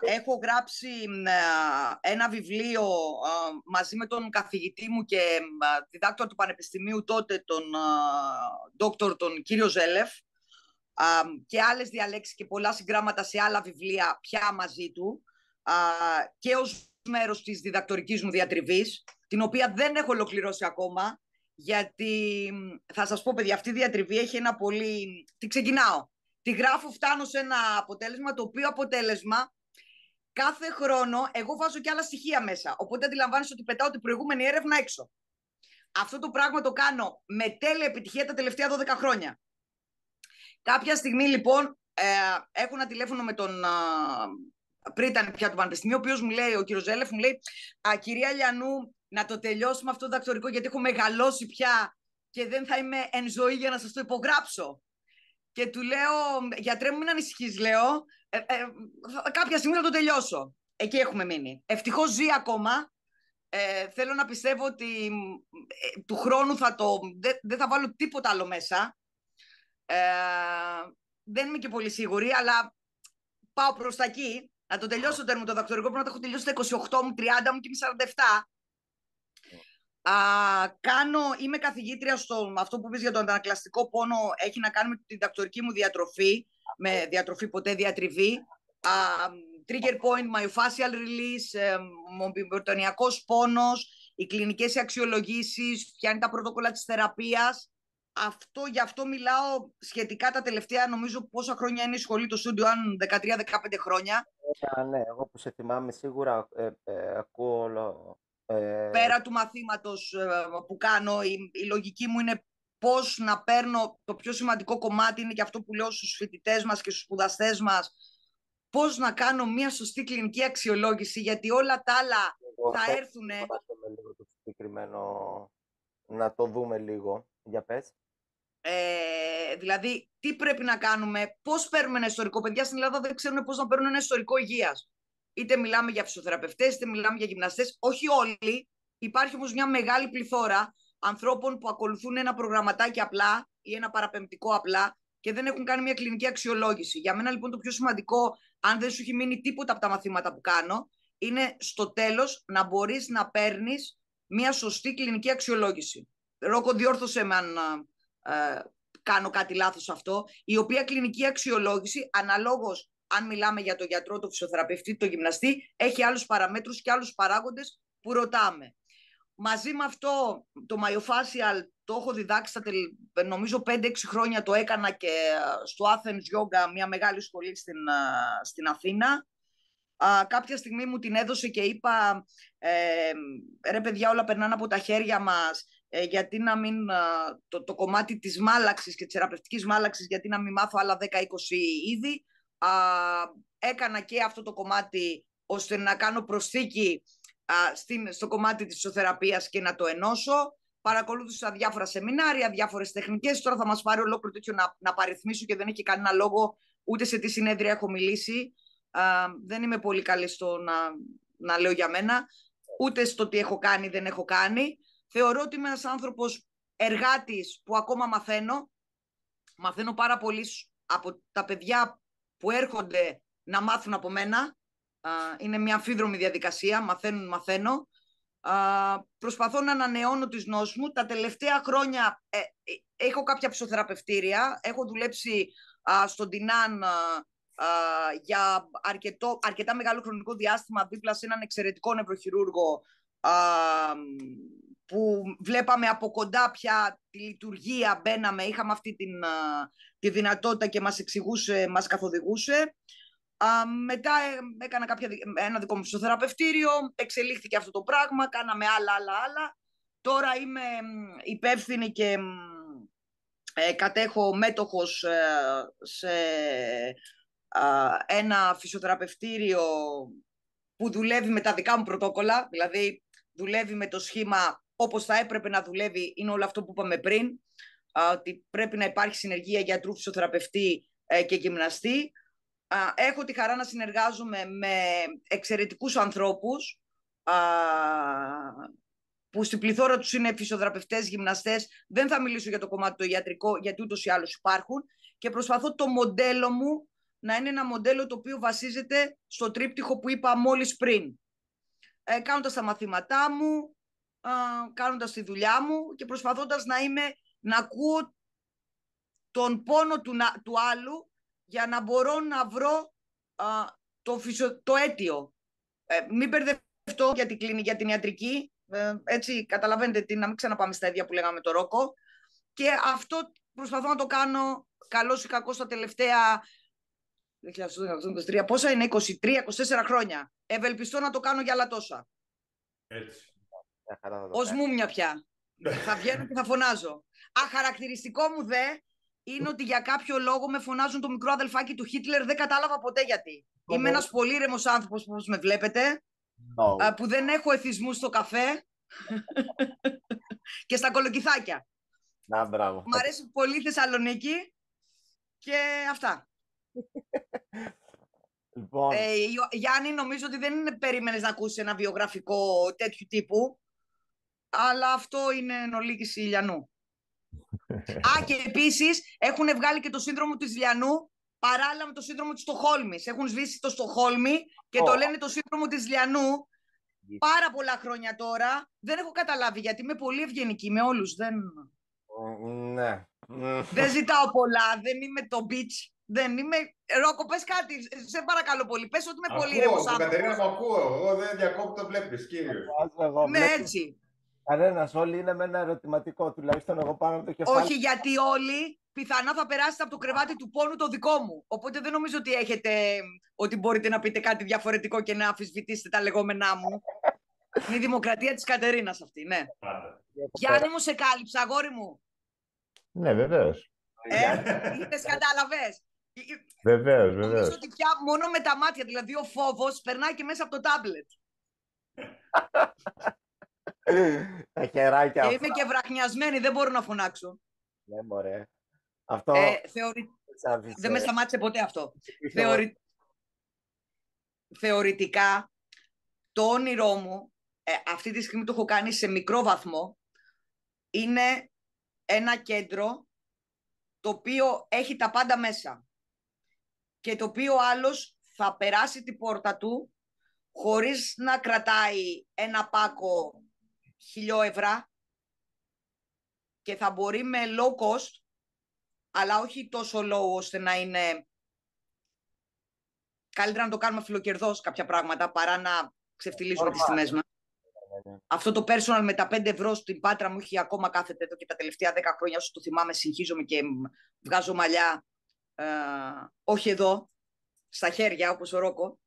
έχω γράψει ένα βιβλίο μαζί με τον καθηγητή μου και διδάκτορα του Πανεπιστημίου τότε, τον δόκτωρ τον κύριο Ζέλεφ, και άλλες διαλέξεις και πολλά συγγράμματα σε άλλα βιβλία πια μαζί του. Και ως μέρος της διδακτορικής μου διατριβής, την οποία δεν έχω ολοκληρώσει ακόμα, γιατί θα σας πω παιδιά, αυτή η διατριβή έχει ένα πολύ... Τι ξεκινάω. Τη γράφω, φτάνω σε ένα αποτέλεσμα, το οποίο αποτέλεσμα κάθε χρόνο εγώ βάζω και άλλα στοιχεία μέσα. Οπότε αντιλαμβάνεσαι ότι πετάω την προηγούμενη έρευνα έξω. Αυτό το πράγμα το κάνω με τέλεια επιτυχία τα τελευταία 12 χρόνια. Κάποια στιγμή λοιπόν ε, έχω ένα τηλέφωνο με τον πριν ήταν πια του Πανεπιστημίου, ο οποίος μου λέει, ο κύριος Ζέλεφ, μου λέει, Α, κυρία Λιανού, να το τελειώσουμε αυτό το δακτορικό, γιατί έχω μεγαλώσει πια και δεν θα είμαι εν ζωή για να σας το υπογράψω. Και του λέω, γιατρέ μου, μην ανησυχείς, λέω. Ε, ε, κάποια στιγμή θα το τελειώσω. Εκεί έχουμε μείνει. Ευτυχώς ζει ακόμα. Ε, θέλω να πιστεύω ότι ε, του χρόνου θα το, δεν θα βάλω τίποτα άλλο μέσα. Ε, δεν είμαι και πολύ σίγουρη, αλλά πάω προς τα εκεί. Να το τελειώσω το δακτορικό, πρέπει να το έχω τελειώσει στα 28 μου, 30 μου και είμαι 47. Α, κάνω, είμαι καθηγήτρια στο αυτό που πεις για τον αντανακλαστικό πόνο έχει να κάνει με τη διδακτορική μου διατροφή με διατροφή ποτέ διατριβή. Α, trigger point, myofascial release ε, μομπιμπορτονιακός πόνος οι κλινικές αξιολογήσεις ποια είναι τα πρωτόκολλα της θεραπείας. Αυτό, γι' αυτό μιλάω σχετικά τα τελευταία νομίζω πόσα χρόνια είναι η σχολή του στούντιο αν 13-15 χρόνια. Ε, ναι, εγώ που σε θυμάμαι σίγουρα ε, ε, ακούω όλο ε, Πέρα του μαθήματος ε, που κάνω, η, η, λογική μου είναι πώς να παίρνω, το πιο σημαντικό κομμάτι είναι και αυτό που λέω στους φοιτητές μας και στους σπουδαστές μας, πώς να κάνω μια σωστή κλινική αξιολόγηση, γιατί όλα τα άλλα θα έρθουν. Να λίγο το συγκεκριμένο, να το δούμε λίγο. Για πες. Ε, δηλαδή, τι πρέπει να κάνουμε, πώς παίρνουμε ένα ιστορικό. Παιδιά στην Ελλάδα δεν ξέρουν πώς να παίρνουν ένα ιστορικό υγείας. Είτε μιλάμε για φυσιοθεραπευτές, είτε μιλάμε για γυμναστές. Όχι όλοι. Υπάρχει όμως μια μεγάλη πληθώρα ανθρώπων που ακολουθούν ένα προγραμματάκι απλά ή ένα παραπεμπτικό απλά και δεν έχουν κάνει μια κλινική αξιολόγηση. Για μένα λοιπόν το πιο σημαντικό, αν δεν σου έχει μείνει τίποτα από τα μαθήματα που κάνω, είναι στο τέλος να μπορείς να παίρνεις μια σωστή κλινική αξιολόγηση. Ρόκο, διόρθωσε με αν ε, κάνω κάτι λάθος αυτό, η οποία κλινική αξιολόγηση, αναλόγως αν μιλάμε για το γιατρό, το φυσιοθεραπευτή, το γυμναστή, έχει άλλους παραμέτρους και άλλους παράγοντες που ρωτάμε. Μαζί με αυτό το myofascial το έχω διδάξει τα νομίζω 5-6 χρόνια το έκανα και ε, στο Athens Yoga, μια μεγάλη σχολή στην, ε, στην Αθήνα. Α, κάποια στιγμή μου την έδωσε και είπα ε, ρε παιδιά όλα περνάνε από τα χέρια μας ε, γιατί να μην το, το κομμάτι της μάλαξης και της θεραπευτικής μάλαξης γιατί να μην μάθω άλλα 10-20 είδη α, έκανα και αυτό το κομμάτι ώστε να κάνω προσθήκη στην, στο κομμάτι της φυσιοθεραπείας και να το ενώσω. Παρακολούθησα διάφορα σεμινάρια, διάφορες τεχνικές. Τώρα θα μας πάρει ολόκληρο τέτοιο να, να παριθμίσω και δεν έχει κανένα λόγο ούτε σε τι συνέδρια έχω μιλήσει. Α, δεν είμαι πολύ καλή στο να, να λέω για μένα, ούτε στο τι έχω κάνει δεν έχω κάνει. Θεωρώ ότι είμαι ένας άνθρωπος εργάτης που ακόμα μαθαίνω. Μαθαίνω πάρα πολύ από τα παιδιά που έρχονται να μάθουν από μένα είναι μια αμφίδρομη διαδικασία, μαθαίνουν, μαθαίνω. προσπαθώ να ανανεώνω τις γνώσεις μου. Τα τελευταία χρόνια ε, ε, έχω κάποια ψωθεραπευτήρια. Έχω δουλέψει στον Τινάν για αρκετό, αρκετά μεγάλο χρονικό διάστημα δίπλα σε έναν εξαιρετικό νευροχειρούργο που βλέπαμε από κοντά πια τη λειτουργία, μπαίναμε, είχαμε αυτή την, τη δυνατότητα και μας εξηγούσε, μας καθοδηγούσε. Α, μετά ε, έκανα κάποια, ένα δικό μου φυσιοθεραπευτήριο, εξελίχθηκε αυτό το πράγμα, κάναμε άλλα, άλλα, άλλα. Τώρα είμαι υπεύθυνη και ε, κατέχω μέτοχος ε, σε ένα φυσιοθεραπευτήριο που δουλεύει με τα δικά μου πρωτόκολλα, δηλαδή δουλεύει με το σχήμα όπως θα έπρεπε να δουλεύει, είναι όλο αυτό που είπαμε πριν, ότι πρέπει να υπάρχει συνεργεία γιατρού, φυσιοθεραπευτή και γυμναστή έχω τη χαρά να συνεργάζομαι με εξαιρετικούς ανθρώπους που στην πληθώρα τους είναι φυσιοδραπευτές, γυμναστές. Δεν θα μιλήσω για το κομμάτι το ιατρικό, γιατί ούτως ή άλλως υπάρχουν. Και προσπαθώ το μοντέλο μου να είναι ένα μοντέλο το οποίο βασίζεται στο τρίπτυχο που είπα μόλις πριν. Ε, κάνοντας τα μαθήματά μου, α, κάνοντας τη δουλειά μου και προσπαθώντας να είμαι, να ακούω τον πόνο του, του άλλου για να μπορώ να βρω α, το, φυσιο... το αίτιο. Ε, μην μπερδευτώ για την κλίνη, για την ιατρική. Ε, έτσι, καταλαβαίνετε τι, να μην ξαναπάμε στα ίδια που λέγαμε το Ρόκο. Και αυτό προσπαθώ να το κάνω καλός ή κακός στα τελευταία 2023, πόσα είναι, 23-24 χρόνια. Ευελπιστώ να το κάνω για άλλα τόσα. Έτσι. Ως μούμια πια. θα βγαίνω και θα φωνάζω. Αχαρακτηριστικό μου δε είναι ότι για κάποιο λόγο με φωνάζουν το μικρό αδελφάκι του Χίτλερ. Δεν κατάλαβα ποτέ γιατί. Είμαι ένας πολύ ρεμο άνθρωπος, όπως με βλέπετε, που δεν έχω εθισμούς στο καφέ και στα κολοκυθάκια. Να, μπράβο. Μ' αρέσει πολύ η Θεσσαλονίκη και αυτά. Λοιπόν. Ε, Γιάννη, νομίζω ότι δεν περίμενες να ακούσεις ένα βιογραφικό τέτοιου τύπου. Αλλά αυτό είναι ενολίκηση Ηλιανού. Α, και επίσης έχουν βγάλει και το σύνδρομο της Λιανού παράλληλα με το σύνδρομο της Στοχόλμης. Έχουν σβήσει το Στοχόλμη και το λένε το σύνδρομο της Λιανού πάρα πολλά χρόνια τώρα. Δεν έχω καταλάβει γιατί είμαι πολύ ευγενική με όλους. Δεν... Ναι. Δεν ζητάω πολλά. Δεν είμαι το beach. Δεν είμαι. Ρόκο, πες κάτι. Σε παρακαλώ πολύ. Πες ότι είμαι πολύ ρεύμα άνθρωπο. Κατερίνα, μου ακούω. Εγώ δεν διακόπτω το βλέπεις, κύριος. Ναι, έτσι. Κανένας. Όλοι είναι με ένα ερωτηματικό. Τουλάχιστον εγώ πάνω από το κεφάλι. Όχι, γιατί όλοι πιθανά θα περάσετε από το κρεβάτι του πόνου το δικό μου. Οπότε δεν νομίζω ότι έχετε. ότι μπορείτε να πείτε κάτι διαφορετικό και να αμφισβητήσετε τα λεγόμενά μου. είναι η δημοκρατία της Κατερίνας αυτή, ναι. Γιάννη μου, σε κάλυψα, αγόρι μου. Ναι, βεβαίως. Ε, είδες, κατάλαβες. Βεβαίω, βεβαίως. Νομίζω ότι πια μόνο με τα μάτια, δηλαδή ο φόβος περνάει και μέσα από το τάμπλετ. τα χεράκια και Είμαι και βραχνιασμένη, δεν μπορώ να φωνάξω. Ναι, μωρέ. Αυτό... Ε, θεωρη... Δεν με σταμάτησε ποτέ αυτό. Θεωρη... Θεωρητικά, το όνειρό μου, ε, αυτή τη στιγμή το έχω κάνει σε μικρό βαθμό, είναι ένα κέντρο το οποίο έχει τα πάντα μέσα και το οποίο άλλος θα περάσει την πόρτα του χωρίς να κρατάει ένα πάκο χιλιό ευρώ και θα μπορεί με low cost, αλλά όχι τόσο low ώστε να είναι καλύτερα να το κάνουμε φιλοκερδός κάποια πράγματα παρά να ξεφτυλίσουμε τις τιμές μας. Ναι, ναι. Αυτό το personal με τα 5 ευρώ στην Πάτρα μου έχει ακόμα κάθεται εδώ και τα τελευταία 10 χρόνια όσο το θυμάμαι συγχύζομαι και βγάζω μαλλιά ε, όχι εδώ, στα χέρια όπως ο Ρόκο.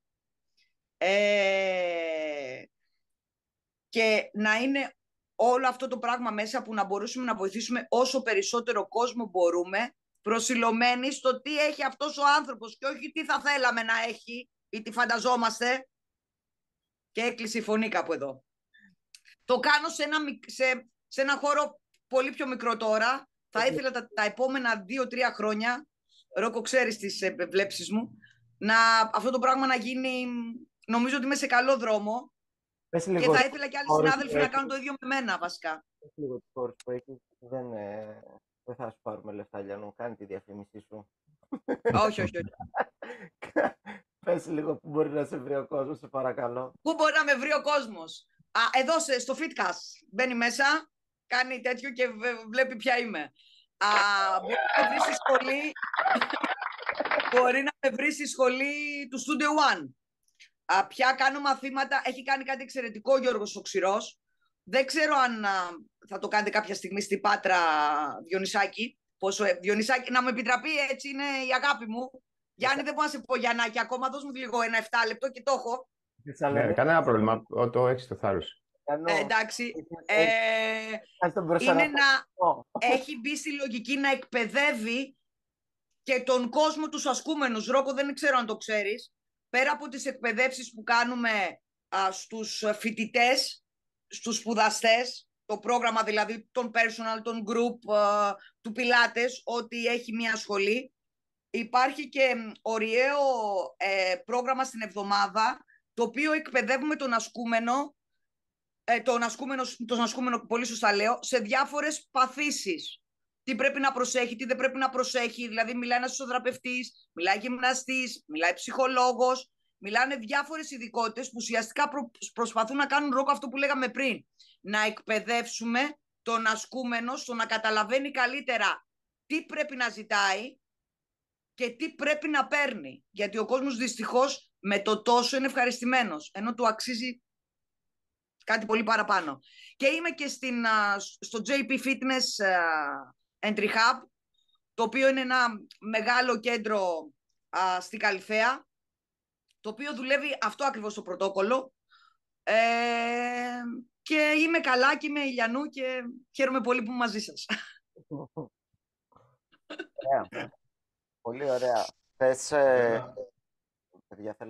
Ε, και να είναι όλο αυτό το πράγμα μέσα που να μπορούσαμε να βοηθήσουμε όσο περισσότερο κόσμο μπορούμε προσιλωμένοι στο τι έχει αυτός ο άνθρωπος και όχι τι θα θέλαμε να έχει ή τι φανταζόμαστε και έκλεισε η φωνή κάπου εδώ. Το κάνω σε ένα, σε, σε ένα χώρο πολύ πιο μικρό τώρα. Θα ήθελα τα, τα επόμενα δύο-τρία χρόνια, Ρόκο ξέρεις τις βλέψεις μου, να αυτό το πράγμα να γίνει, νομίζω ότι είμαι σε καλό δρόμο και θα ήθελα και άλλοι συνάδελφοι να κάνουν το ίδιο με μένα βασικά. Πες λίγο τις χώρες που έχεις, δεν, ε, δεν θα σου πάρουμε λεφτά για να κάνει τη διαφήμιση σου. όχι, όχι, όχι. Πες λίγο που μπορεί να σε βρει ο κόσμος, σε παρακαλώ. Πού μπορεί να με βρει ο κόσμος. Α, εδώ στο Fitcast μπαίνει μέσα, κάνει τέτοιο και βλέπει ποια είμαι. Α, μπορεί να με βρει στη σχολή, μπορεί να με βρει στη σχολή του Studio One. Α, πια κάνω μαθήματα, έχει κάνει κάτι εξαιρετικό ο Γιώργος Οξυρός. Δεν ξέρω αν θα το κάνετε κάποια στιγμή στη Πάτρα, Διονυσάκη. Πόσο, ε, Διονυσάκη, να μου επιτραπεί, έτσι είναι η αγάπη μου. Γιάννη, δεν μπορώ να σε πω Γιαννάκη ακόμα, δώσ' μου λίγο ένα 7 λεπτό και το έχω. Ναι, κανένα πρόβλημα, το έχεις το θάρρος. Ε, εντάξει. Ε, είναι να έχει μπει στη λογική να εκπαιδεύει και τον κόσμο τους ασκούμενους. Ρόκο, δεν ξέρω αν το ξέρεις. Πέρα από τις εκπαιδεύσεις που κάνουμε α, στους φοιτητές, στους σπουδαστές, το πρόγραμμα δηλαδή των personal, των group, του πιλάτες, ότι έχει μια σχολή. Υπάρχει και ωριαίο ε, πρόγραμμα στην εβδομάδα το οποίο εκπαιδεύουμε τον ασκούμενο, ε, τον, ασκούμενο τον ασκούμενο, πολύ σωστά λέω, σε διάφορες παθήσεις. Τι πρέπει να προσέχει, τι δεν πρέπει να προσέχει. Δηλαδή, μιλάει ένας ισοδραπευτή, μιλάει γυμναστής, μιλάει ψυχολόγος. Μιλάνε διάφορες ειδικότητες που ουσιαστικά προσπαθούν να κάνουν ρόκο αυτό που λέγαμε πριν. Να εκπαιδεύσουμε τον ασκούμενο στο να καταλαβαίνει καλύτερα τι πρέπει να ζητάει και τι πρέπει να παίρνει. Γιατί ο κόσμος δυστυχώς με το τόσο είναι ευχαριστημένος, ενώ του αξίζει κάτι πολύ παραπάνω. Και είμαι και στην, στο JP Fitness Entry Hub, το οποίο είναι ένα μεγάλο κέντρο στη Καλυθέα, το οποίο δουλεύει αυτό ακριβώς το πρωτόκολλο. Ε, και είμαι καλά και είμαι ηλιανού και χαίρομαι πολύ που είμαι μαζί σας. Πολύ ωραία. Θες, ε,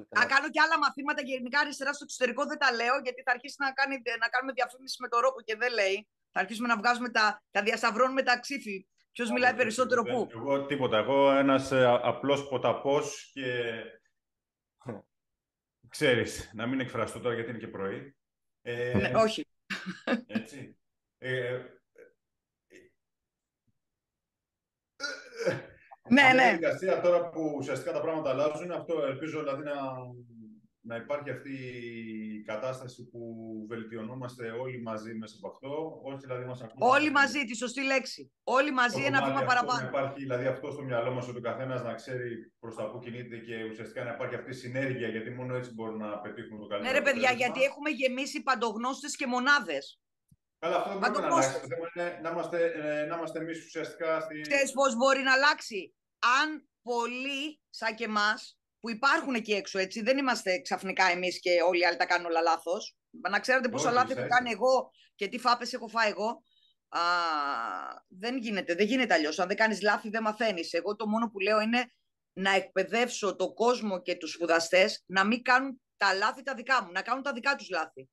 να κάνω και άλλα μαθήματα γενικά αριστερά στο εξωτερικό δεν τα λέω, γιατί θα αρχίσει να, κάνει, να κάνουμε διαφήμιση με το ρόκο και δεν λέει. Θα αρχίσουμε να βγάζουμε τα, τα διασταυρώνουμε τα ξύφη. Ποιο μιλάει περισσότερο πού. Εγώ τίποτα. Εγώ ένα ε, απλό ποταπό και. Ξέρεις, να μην εκφραστώ τώρα γιατί είναι και πρωί. Ε, ναι, όχι. Έτσι. Ε, ναι, ναι. διαδικασία τώρα που ουσιαστικά τα πράγματα αλλάζουν, αυτό ελπίζω δηλαδή να, να υπάρχει αυτή η κατάσταση που βελτιωνόμαστε όλοι μαζί μέσα από αυτό. Όσοι δηλαδή μας ακούν, όλοι μαζί, τη σωστή λέξη. Όλοι μαζί ένα βήμα παραπάνω. Να υπάρχει δηλαδή αυτό στο μυαλό μας ότι ο καθένας να ξέρει προς τα που κινείται και ουσιαστικά να υπάρχει αυτή η συνέργεια, γιατί μόνο έτσι μπορούμε να πετύχουμε το καλύτερο. Ναι, ρε παιδιά, γιατί έχουμε γεμίσει παντογνώστες και μονάδες. Καλά, αυτό δεν μπορεί να αλλάξει. Το θέμα είναι να είμαστε, ε, να είμαστε εμείς ουσιαστικά στη. Ξέρεις πώς μπορεί να αλλάξει; Αν πολλοί, σαν και εμάς, που υπάρχουν εκεί έξω, έτσι, δεν είμαστε ξαφνικά εμείς και όλοι οι άλλοι τα κάνουν όλα λάθος. Να ξέρετε πόσα λάθη έχω κάνει εγώ και τι φάπες έχω φάει εγώ. Α, δεν γίνεται, δεν γίνεται αλλιώς. Αν δεν κάνεις λάθη δεν μαθαίνεις. Εγώ το μόνο που λέω είναι να εκπαιδεύσω το κόσμο και τους σπουδαστές να μην κάνουν τα λάθη τα δικά μου, να κάνουν τα δικά τους λάθη.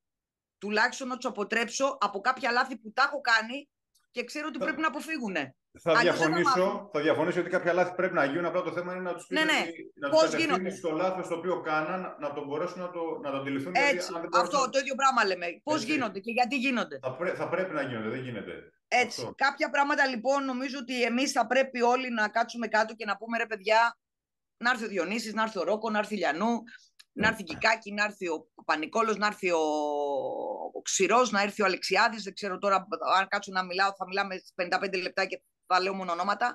Τουλάχιστον να τους αποτρέψω από κάποια λάθη που τα έχω κάνει και ξέρω ότι πρέπει να αποφύγουν. Θα διαφωνήσω, θα διαφωνήσω ότι κάποια λάθη πρέπει να γίνουν. Απλά το θέμα είναι να τους πει ναι, ναι. να τους στο λάθος το οποίο κάναν, να το μπορέσουν να το, να το αντιληφθούν. Έτσι, αυτό το ίδιο πράγμα λέμε. Πώς γίνονται και γιατί γίνονται; Θα, πρέ, θα πρέπει να γίνονται, δεν γίνεται. Έτσι. Αυτό. Κάποια πράγματα λοιπόν νομίζω ότι εμείς θα πρέπει όλοι να κάτσουμε κάτω και να πούμε ρε παιδιά, να έρθει ο Διονύσης, να έρθει ο Ρόκο, να έρθει η Λιανού, να έρθει η Κικάκη, να έρθει ο Πανικόλος, να έρθει ο, ο Ξηρός, να έρθει ο Αλεξιάδης. Δεν ξέρω τώρα αν κάτσω να μιλάω, θα μιλάμε 55 λεπτά και θα λέω μόνο ονόματα.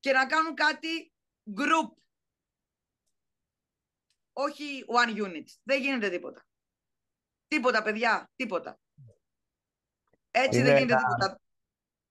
Και να κάνουν κάτι group. Όχι one unit. Δεν γίνεται τίποτα. Τίποτα, παιδιά. Τίποτα. Έτσι δεν γίνεται τίποτα.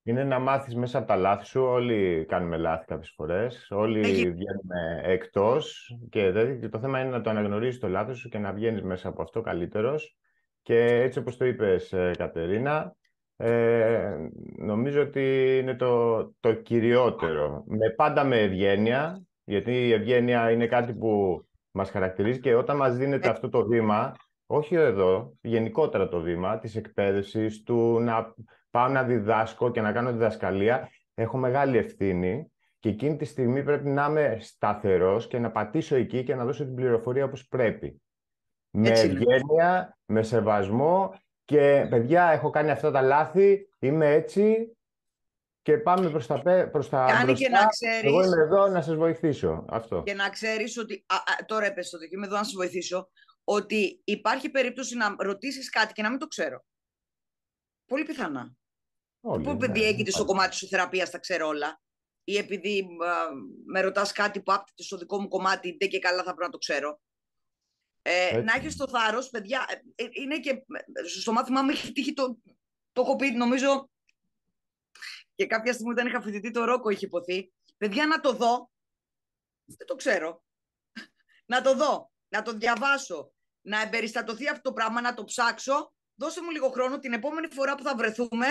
Είναι να μάθεις μέσα από τα λάθη σου. Όλοι κάνουμε λάθη κάποιες φορές. Όλοι Έχει... βγαίνουμε εκτός. Και, και το θέμα είναι να το αναγνωρίζεις το λάθος σου και να βγαίνεις μέσα από αυτό καλύτερος. Και έτσι όπως το είπες, ε, Κατερίνα, ε, νομίζω ότι είναι το, το κυριότερο. Με, πάντα με ευγένεια, γιατί η ευγένεια είναι κάτι που μας χαρακτηρίζει και όταν μας δίνεται ε. αυτό το βήμα, όχι εδώ, γενικότερα το βήμα της εκπαίδευσης, του να πάω να διδάσκω και να κάνω διδασκαλία, έχω μεγάλη ευθύνη και εκείνη τη στιγμή πρέπει να είμαι σταθερός και να πατήσω εκεί και να δώσω την πληροφορία όπως πρέπει. Με ευγένεια, με σεβασμό και παιδιά έχω κάνει αυτά τα λάθη, είμαι έτσι και πάμε προς τα, προς τα Κάνει μπροστά. Και να ξέρεις... Εγώ είμαι εδώ να σας βοηθήσω. Αυτό. Και να ξέρεις ότι, α, α, τώρα έπεσε ότι είμαι εδώ να σας βοηθήσω, ότι υπάρχει περίπτωση να ρωτήσεις κάτι και να μην το ξέρω. Πολύ πιθανά. Όλοι, Πού επειδή ναι, έγινε στο κομμάτι της θεραπείας τα ξέρω όλα. Ή επειδή με ρωτάς κάτι που άπτεται στο δικό μου κομμάτι, δεν και καλά θα πρέπει να το ξέρω. Ε, να έχεις το θάρρος, παιδιά. Ε, ε, είναι και στο μάθημά μου έχει τύχει το. Το έχω πει, νομίζω. Και κάποια στιγμή όταν είχα φοιτητή, το ρόκο είχε υποθεί. Παιδιά, να το δω. Δεν το ξέρω. να το δω. Να το διαβάσω. Να εμπεριστατωθεί αυτό το πράγμα, να το ψάξω. Δώσε μου λίγο χρόνο. Την επόμενη φορά που θα βρεθούμε,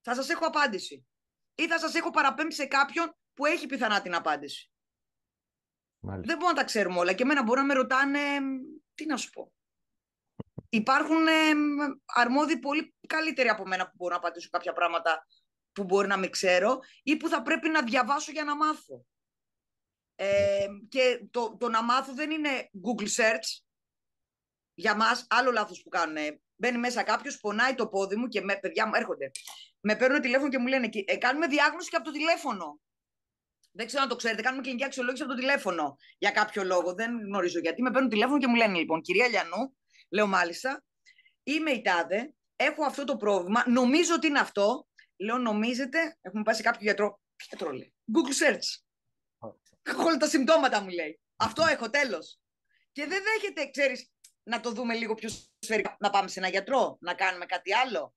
θα σας έχω απάντηση. Ή θα σας έχω παραπέμψει σε κάποιον που έχει πιθανά την απάντηση. Μάλιστα. Δεν μπορούμε να τα ξέρουμε όλα. Και εμένα μπορεί να με ρωτάνε, τι να σου πω. Υπάρχουν ε, αρμόδιοι πολύ καλύτεροι από μένα που μπορούν να απαντήσουν κάποια πράγματα που μπορεί να μην ξέρω ή που θα πρέπει να διαβάσω για να μάθω. Ε, και το, το να μάθω δεν είναι Google Search. Για μας, άλλο λάθος που κάνουν. Μπαίνει μέσα κάποιος, πονάει το πόδι μου και με, παιδιά μου έρχονται. Με παίρνουν τηλέφωνο και μου λένε: ε, Κάνουμε διάγνωση και από το τηλέφωνο. Δεν ξέρω αν το ξέρετε. Κάνουμε κλινική αξιολόγηση από το τηλέφωνο για κάποιο λόγο. Δεν γνωρίζω γιατί. Με παίρνουν τηλέφωνο και μου λένε: Λοιπόν, κυρία Λιανού, λέω μάλιστα, είμαι η τάδε, έχω αυτό το πρόβλημα, νομίζω ότι είναι αυτό. Λέω: Νομίζετε, έχουμε πάει σε κάποιο γιατρό. Ποιο γιατρό λέει. Google search. Έχω όλα τα συμπτώματα μου λέει. Αυτό έχω, τέλος. Και δεν δέχεται, ξέρεις, να το δούμε λίγο πιο σφαιρικά. Να πάμε σε ένα γιατρό, να κάνουμε κάτι άλλο.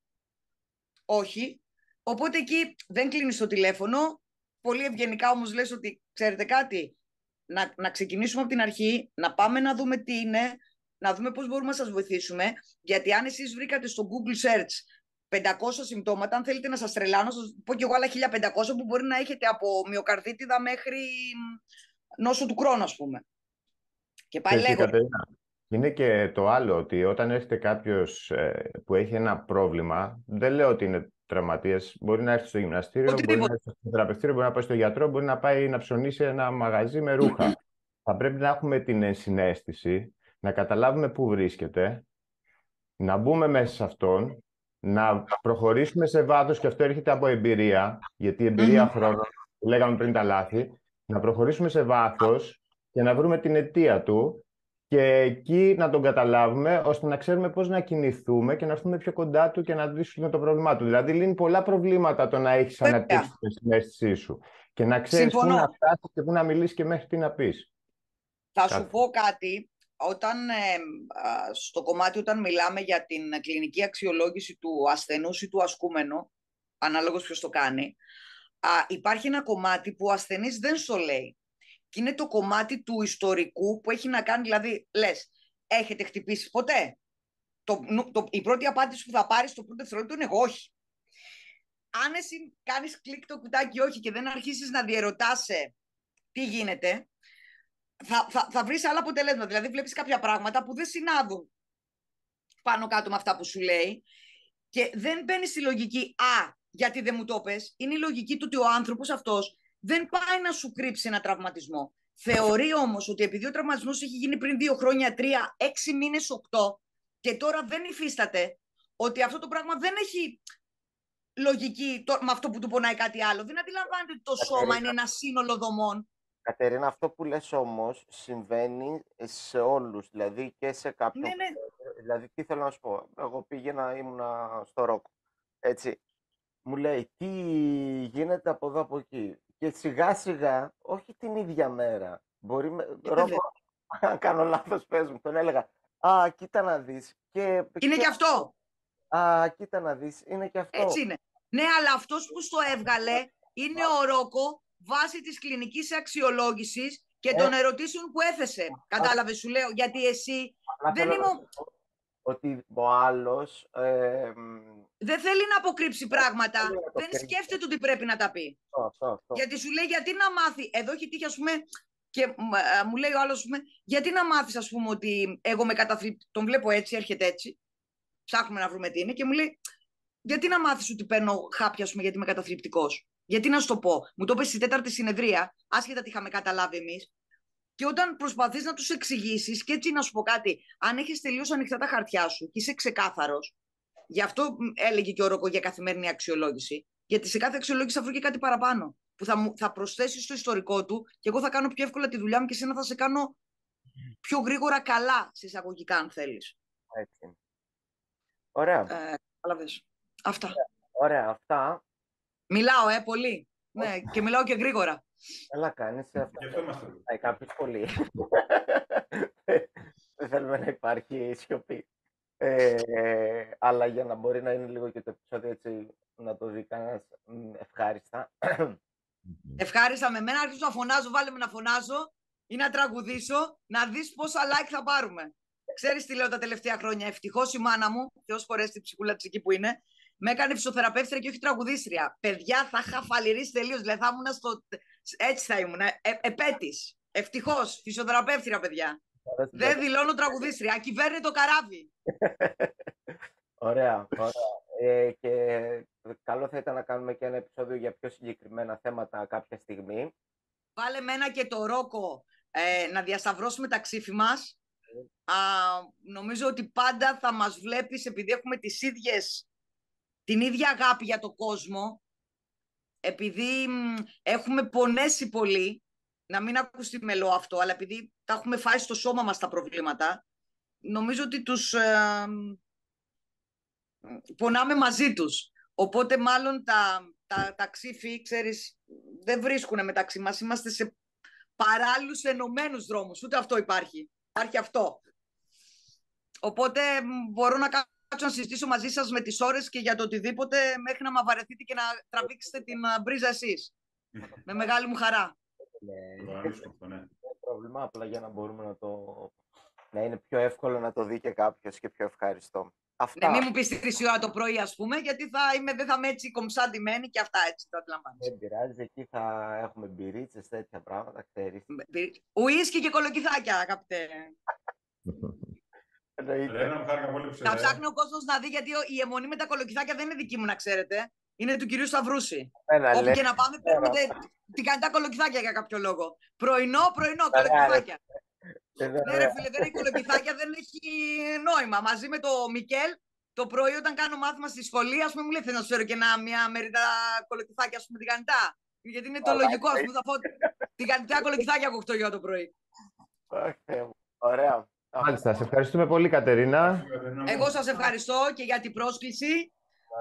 Όχι. Οπότε εκεί δεν κλείνεις το τηλέφωνο. Πολύ ευγενικά όμως λες ότι ξέρετε κάτι, να, να ξεκινήσουμε από την αρχή, να πάμε να δούμε τι είναι, να δούμε πώς μπορούμε να σας βοηθήσουμε. Γιατί αν εσείς βρήκατε στο Google Search 500 συμπτώματα, αν θέλετε να σας τρελάνω, σας πω και εγώ άλλα 1500 που μπορεί να έχετε από μυοκαρδίτιδα μέχρι νόσο του χρόνου, ας πούμε. Και πάλι λέγω. Είναι και το άλλο, ότι όταν έρχεται κάποιος ε, που έχει ένα πρόβλημα, δεν λέω ότι είναι τραυματία, μπορεί να έρθει στο γυμναστήριο, μπορεί να έρθει στο θεραπευτήριο, μπορεί να πάει στο γιατρό, μπορεί να πάει να ψωνίσει ένα μαγαζί με ρούχα. Θα πρέπει να έχουμε την ενσυναίσθηση, να καταλάβουμε πού βρίσκεται, να μπούμε μέσα σε αυτόν, να προχωρήσουμε σε βάθος και αυτό έρχεται από εμπειρία, γιατί η εμπειρία χρόνων, λέγαμε πριν τα λάθη, να προχωρήσουμε σε βάθος και να βρούμε την αιτία του και εκεί να τον καταλάβουμε ώστε να ξέρουμε πώς να κινηθούμε και να έρθουμε πιο κοντά του και να λύσουμε το πρόβλημά του. Δηλαδή λύνει πολλά προβλήματα το να έχεις αναπτύξεις την συνέστησή σου και να ξέρεις πού να φτάσεις και πού να μιλήσεις και μέχρι τι να πεις. Θα σου πω κάτι. Όταν, ε, στο κομμάτι όταν μιλάμε για την κλινική αξιολόγηση του ασθενούς ή του ασκούμενου, ανάλογος ποιος το κάνει, α, υπάρχει ένα κομμάτι που ο ασθενής δεν στο λέει και είναι το κομμάτι του ιστορικού που έχει να κάνει, δηλαδή, λες, έχετε χτυπήσει ποτέ; Το, το, η πρώτη απάντηση που θα πάρεις στο πρώτο δευτερόλεπτο είναι εγώ όχι. αν εσύ κάνεις κλικ το κουτάκι όχι και δεν αρχίσεις να διερωτάσαι τι γίνεται, θα, θα, θα βρεις άλλα αποτελέσματα. Δηλαδή βλέπεις κάποια πράγματα που δεν συνάδουν πάνω κάτω με αυτά που σου λέει και δεν μπαίνει στη λογική «Α, γιατί δεν μου το πες». Είναι η λογική του ότι ο άνθρωπος αυτός δεν πάει να σου κρύψει ένα τραυματισμό. Θεωρεί όμως ότι επειδή ο τραυματισμός έχει γίνει πριν δύο χρόνια, τρία, έξι μήνες, οκτώ και τώρα δεν υφίσταται, ότι αυτό το πράγμα δεν έχει λογική το, με αυτό που του πονάει κάτι άλλο. Δεν αντιλαμβάνεται ότι το σώμα είναι ένα σύνολο δομών. Κατερίνα, αυτό που λες όμως συμβαίνει σε όλους, δηλαδή και σε κάποιον... Ναι, ναι. Δηλαδή, τι θέλω να σου πω. Εγώ πήγαινα, ήμουνα στο ροκ, έτσι. Μου λέει, τι γίνεται από εδώ, από εκεί; Και σιγά σιγά, όχι την ίδια μέρα, μπορεί με... Ε, ρόκο, αν κάνω λάθος, πες μου, τον έλεγα, α, κοίτα να δεις. Και... Είναι και αυτό; Α, κοίτα να δεις, είναι και αυτό. Έτσι είναι. Ναι, αλλά αυτός που στο έβγαλε είναι ο Ρόκο βάσει της κλινικής αξιολόγησης και ε. των ερωτήσεων που έθεσε. Κατάλαβες, σου λέω, γιατί εσύ δεν είμαι... Ότι ο άλλος... Ε, δεν θέλει να αποκρύψει πράγματα. Δεν σκέφτεται ότι πρέπει να τα πει. Γιατί σου λέει, γιατί να μάθει... Εδώ έχει τύχει, ας πούμε, και ε, μου λέει ο άλλος, πούμε, γιατί να μάθεις, ας πούμε, ότι εγώ με καταθλιπτικό, τον βλέπω έτσι, έρχεται έτσι, ψάχνουμε να βρούμε τι είναι και μου λέει, γιατί να μάθεις ότι παίρνω χάπια, ας πούμε, γιατί είμαι καταθλιπτικός; Γιατί να σου το πω. Μου το είπε στη τέταρτη συνεδρία, άσχετα τι είχαμε καταλάβει εμείς. Και όταν προσπαθείς να τους εξηγήσεις, και έτσι να σου πω κάτι, αν έχεις τελείως ανοιχτά τα χαρτιά σου και είσαι ξεκάθαρος, γι' αυτό έλεγε και ο Ροκο για καθημερινή αξιολόγηση, γιατί σε κάθε αξιολόγηση θα βρει και κάτι παραπάνω. Που θα, θα προσθέσει στο ιστορικό του και εγώ θα κάνω πιο εύκολα τη δουλειά μου και εσένα θα σε κάνω πιο γρήγορα καλά, σε εισαγωγικά, αν θέλεις. Έτσι. Ωραία. Ε, Αυτά. Ωραία. Αυτά Μιλάω, ε, πολύ. Ναι, και μιλάω και γρήγορα. Καλά κάνεις. Γι' αυτό είμαστε. κάποιος πολύ. Δεν θέλουμε να υπάρχει σιωπή. Ε, αλλά για να μπορεί να είναι λίγο και το επεισόδιο έτσι να το δει κανένας ευχάριστα. Ευχάριστα με μένα, αρχίζω να φωνάζω, βάλε με να φωνάζω ή να τραγουδήσω, να δεις πόσα like θα πάρουμε. Ξέρεις τι λέω τα τελευταία χρόνια, ευτυχώς η μάνα μου, και ως φορές την ψυχούλα της εκεί που είναι, με έκανε φυσιοθεραπεύτρια και όχι τραγουδίστρια. Παιδιά, θα είχα φαλυρίσει τελείως. Δηλαδή θα ήμουν στο. Έτσι θα ήμουν. Ε, Επέτης. Ευτυχώς. Φυσιοθεραπεύτρια, παιδιά. Δεν δηλώνω τραγουδίστρια. Κυβέρνη το καράβι. ωραία. ωραία. Ε, και καλό θα ήταν να κάνουμε και ένα επεισόδιο για πιο συγκεκριμένα θέματα κάποια στιγμή. Βάλε μένα και το ρόκο ε, να διασταυρώσουμε τα ξύφη μας. Α, νομίζω ότι πάντα θα μας βλέπεις επειδή έχουμε τις ίδιες την ίδια αγάπη για τον κόσμο, επειδή έχουμε πονέσει πολύ, να μην ακουστεί μελό αυτό, αλλά επειδή τα έχουμε φάει στο σώμα μας τα προβλήματα, νομίζω ότι τους ε, πονάμε μαζί τους. Οπότε μάλλον τα, τα, τα ξύφη, ξέρεις, δεν βρίσκουν μεταξύ μας. Είμαστε σε παράλληλους ενωμένους δρόμους. Ούτε αυτό υπάρχει. Υπάρχει αυτό. Οπότε μπορώ να κάνω κάτσω να συζητήσω μαζί σας με τις ώρες και για το οτιδήποτε μέχρι να με βαρεθείτε και να τραβήξετε την μπρίζα εσείς. με μεγάλη μου χαρά. Ναι, ναι. πρόβλημα, απλά για να μπορούμε να το... να είναι πιο εύκολο να το δει και κάποιος και πιο ευχαριστώ. Αυτά. Ναι, μην μου πεις τη ώρα το πρωί, ας πούμε, γιατί θα είμαι, δεν θα είμαι έτσι κομψάντημένη και αυτά έτσι το αντιλαμβάνεσαι. Δεν πειράζει, εκεί θα έχουμε μπυρίτσες, τέτοια πράγματα, ξέρεις. Ουίσκι και κολοκυθάκια, αγαπητέ. Θα ψάχνει ο κόσμος να δει γιατί η αιμονή με τα κολοκυθάκια δεν είναι δική μου, να ξέρετε. Είναι του κυρίου Σταυρούση. Όπου και να πάμε, παίρνουμε την κανητά κολοκυθάκια για κάποιο λόγο. Πρωινό, πρωινό, κολοκυθάκια. Ναι, ρε φίλε, δεν έχει κολοκυθάκια, δεν έχει νόημα. Μαζί με το Μικέλ, το πρωί όταν κάνω μάθημα στη σχολή, ας πούμε, μου λέει: Θέλω να σου φέρω και μια μερίδα κολοκυθάκια, ας πούμε, την κανητά. Γιατί είναι το λογικό, ας πούμε, θα πω την κανητά κολοκυθάκια από 8 το πρωί. Ωραία. Μάλιστα, σε ευχαριστούμε πολύ Κατερίνα. Εγώ σας ευχαριστώ και για την πρόσκληση.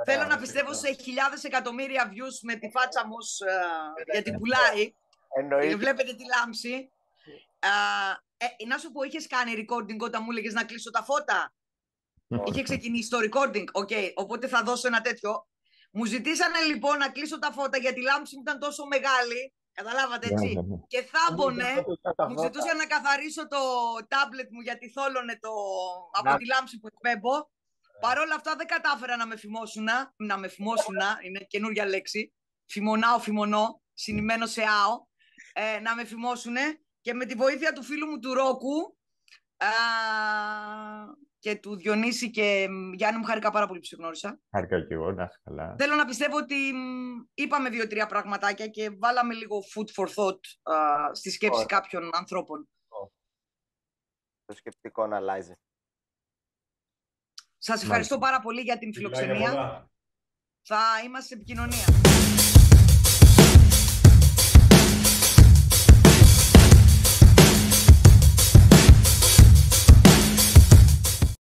Θέλω να πιστεύω σε χιλιάδες εκατομμύρια views με τη φάτσα μου uh, γιατί πουλάει. Εννοείται. Βλέπετε τη λάμψη. Uh, ε, να σου πω, είχες κάνει recording όταν μου έλεγες να κλείσω τα φώτα; Είχε ξεκινήσει το recording. Okay, οπότε θα δώσω ένα τέτοιο. Μου ζητήσανε λοιπόν να κλείσω τα φώτα γιατί η λάμψη μου ήταν τόσο μεγάλη Καταλάβατε έτσι. Ναι, ναι, ναι. Και θάμπονε, μου ζητούσα να καθαρίσω το τάμπλετ μου γιατί θόλωνε το... από τη λάμψη που εκπέμπω. Παρ' όλα αυτά δεν κατάφερα να με φημώσουν, να με φημώσουν, είναι καινούργια λέξη. Φημονάω, φημονώ, συνημένο σε άο. Ε, να με φημώσουν και με τη βοήθεια του φίλου μου του Ρόκου α, και του Διονύση και Γιάννη μου χάρηκα πάρα πολύ που σε γνώρισα. Χάρηκα και εγώ, να είσαι καλά. Θέλω να πιστεύω ότι είπαμε δύο-τρία πραγματάκια και βάλαμε λίγο food for thought α, στη σκέψη κάποιων ανθρώπων. Το σκεπτικό να αλλάζει. Σας ευχαριστώ πάρα πολύ για την φιλοξενία. Θα είμαστε σε επικοινωνία.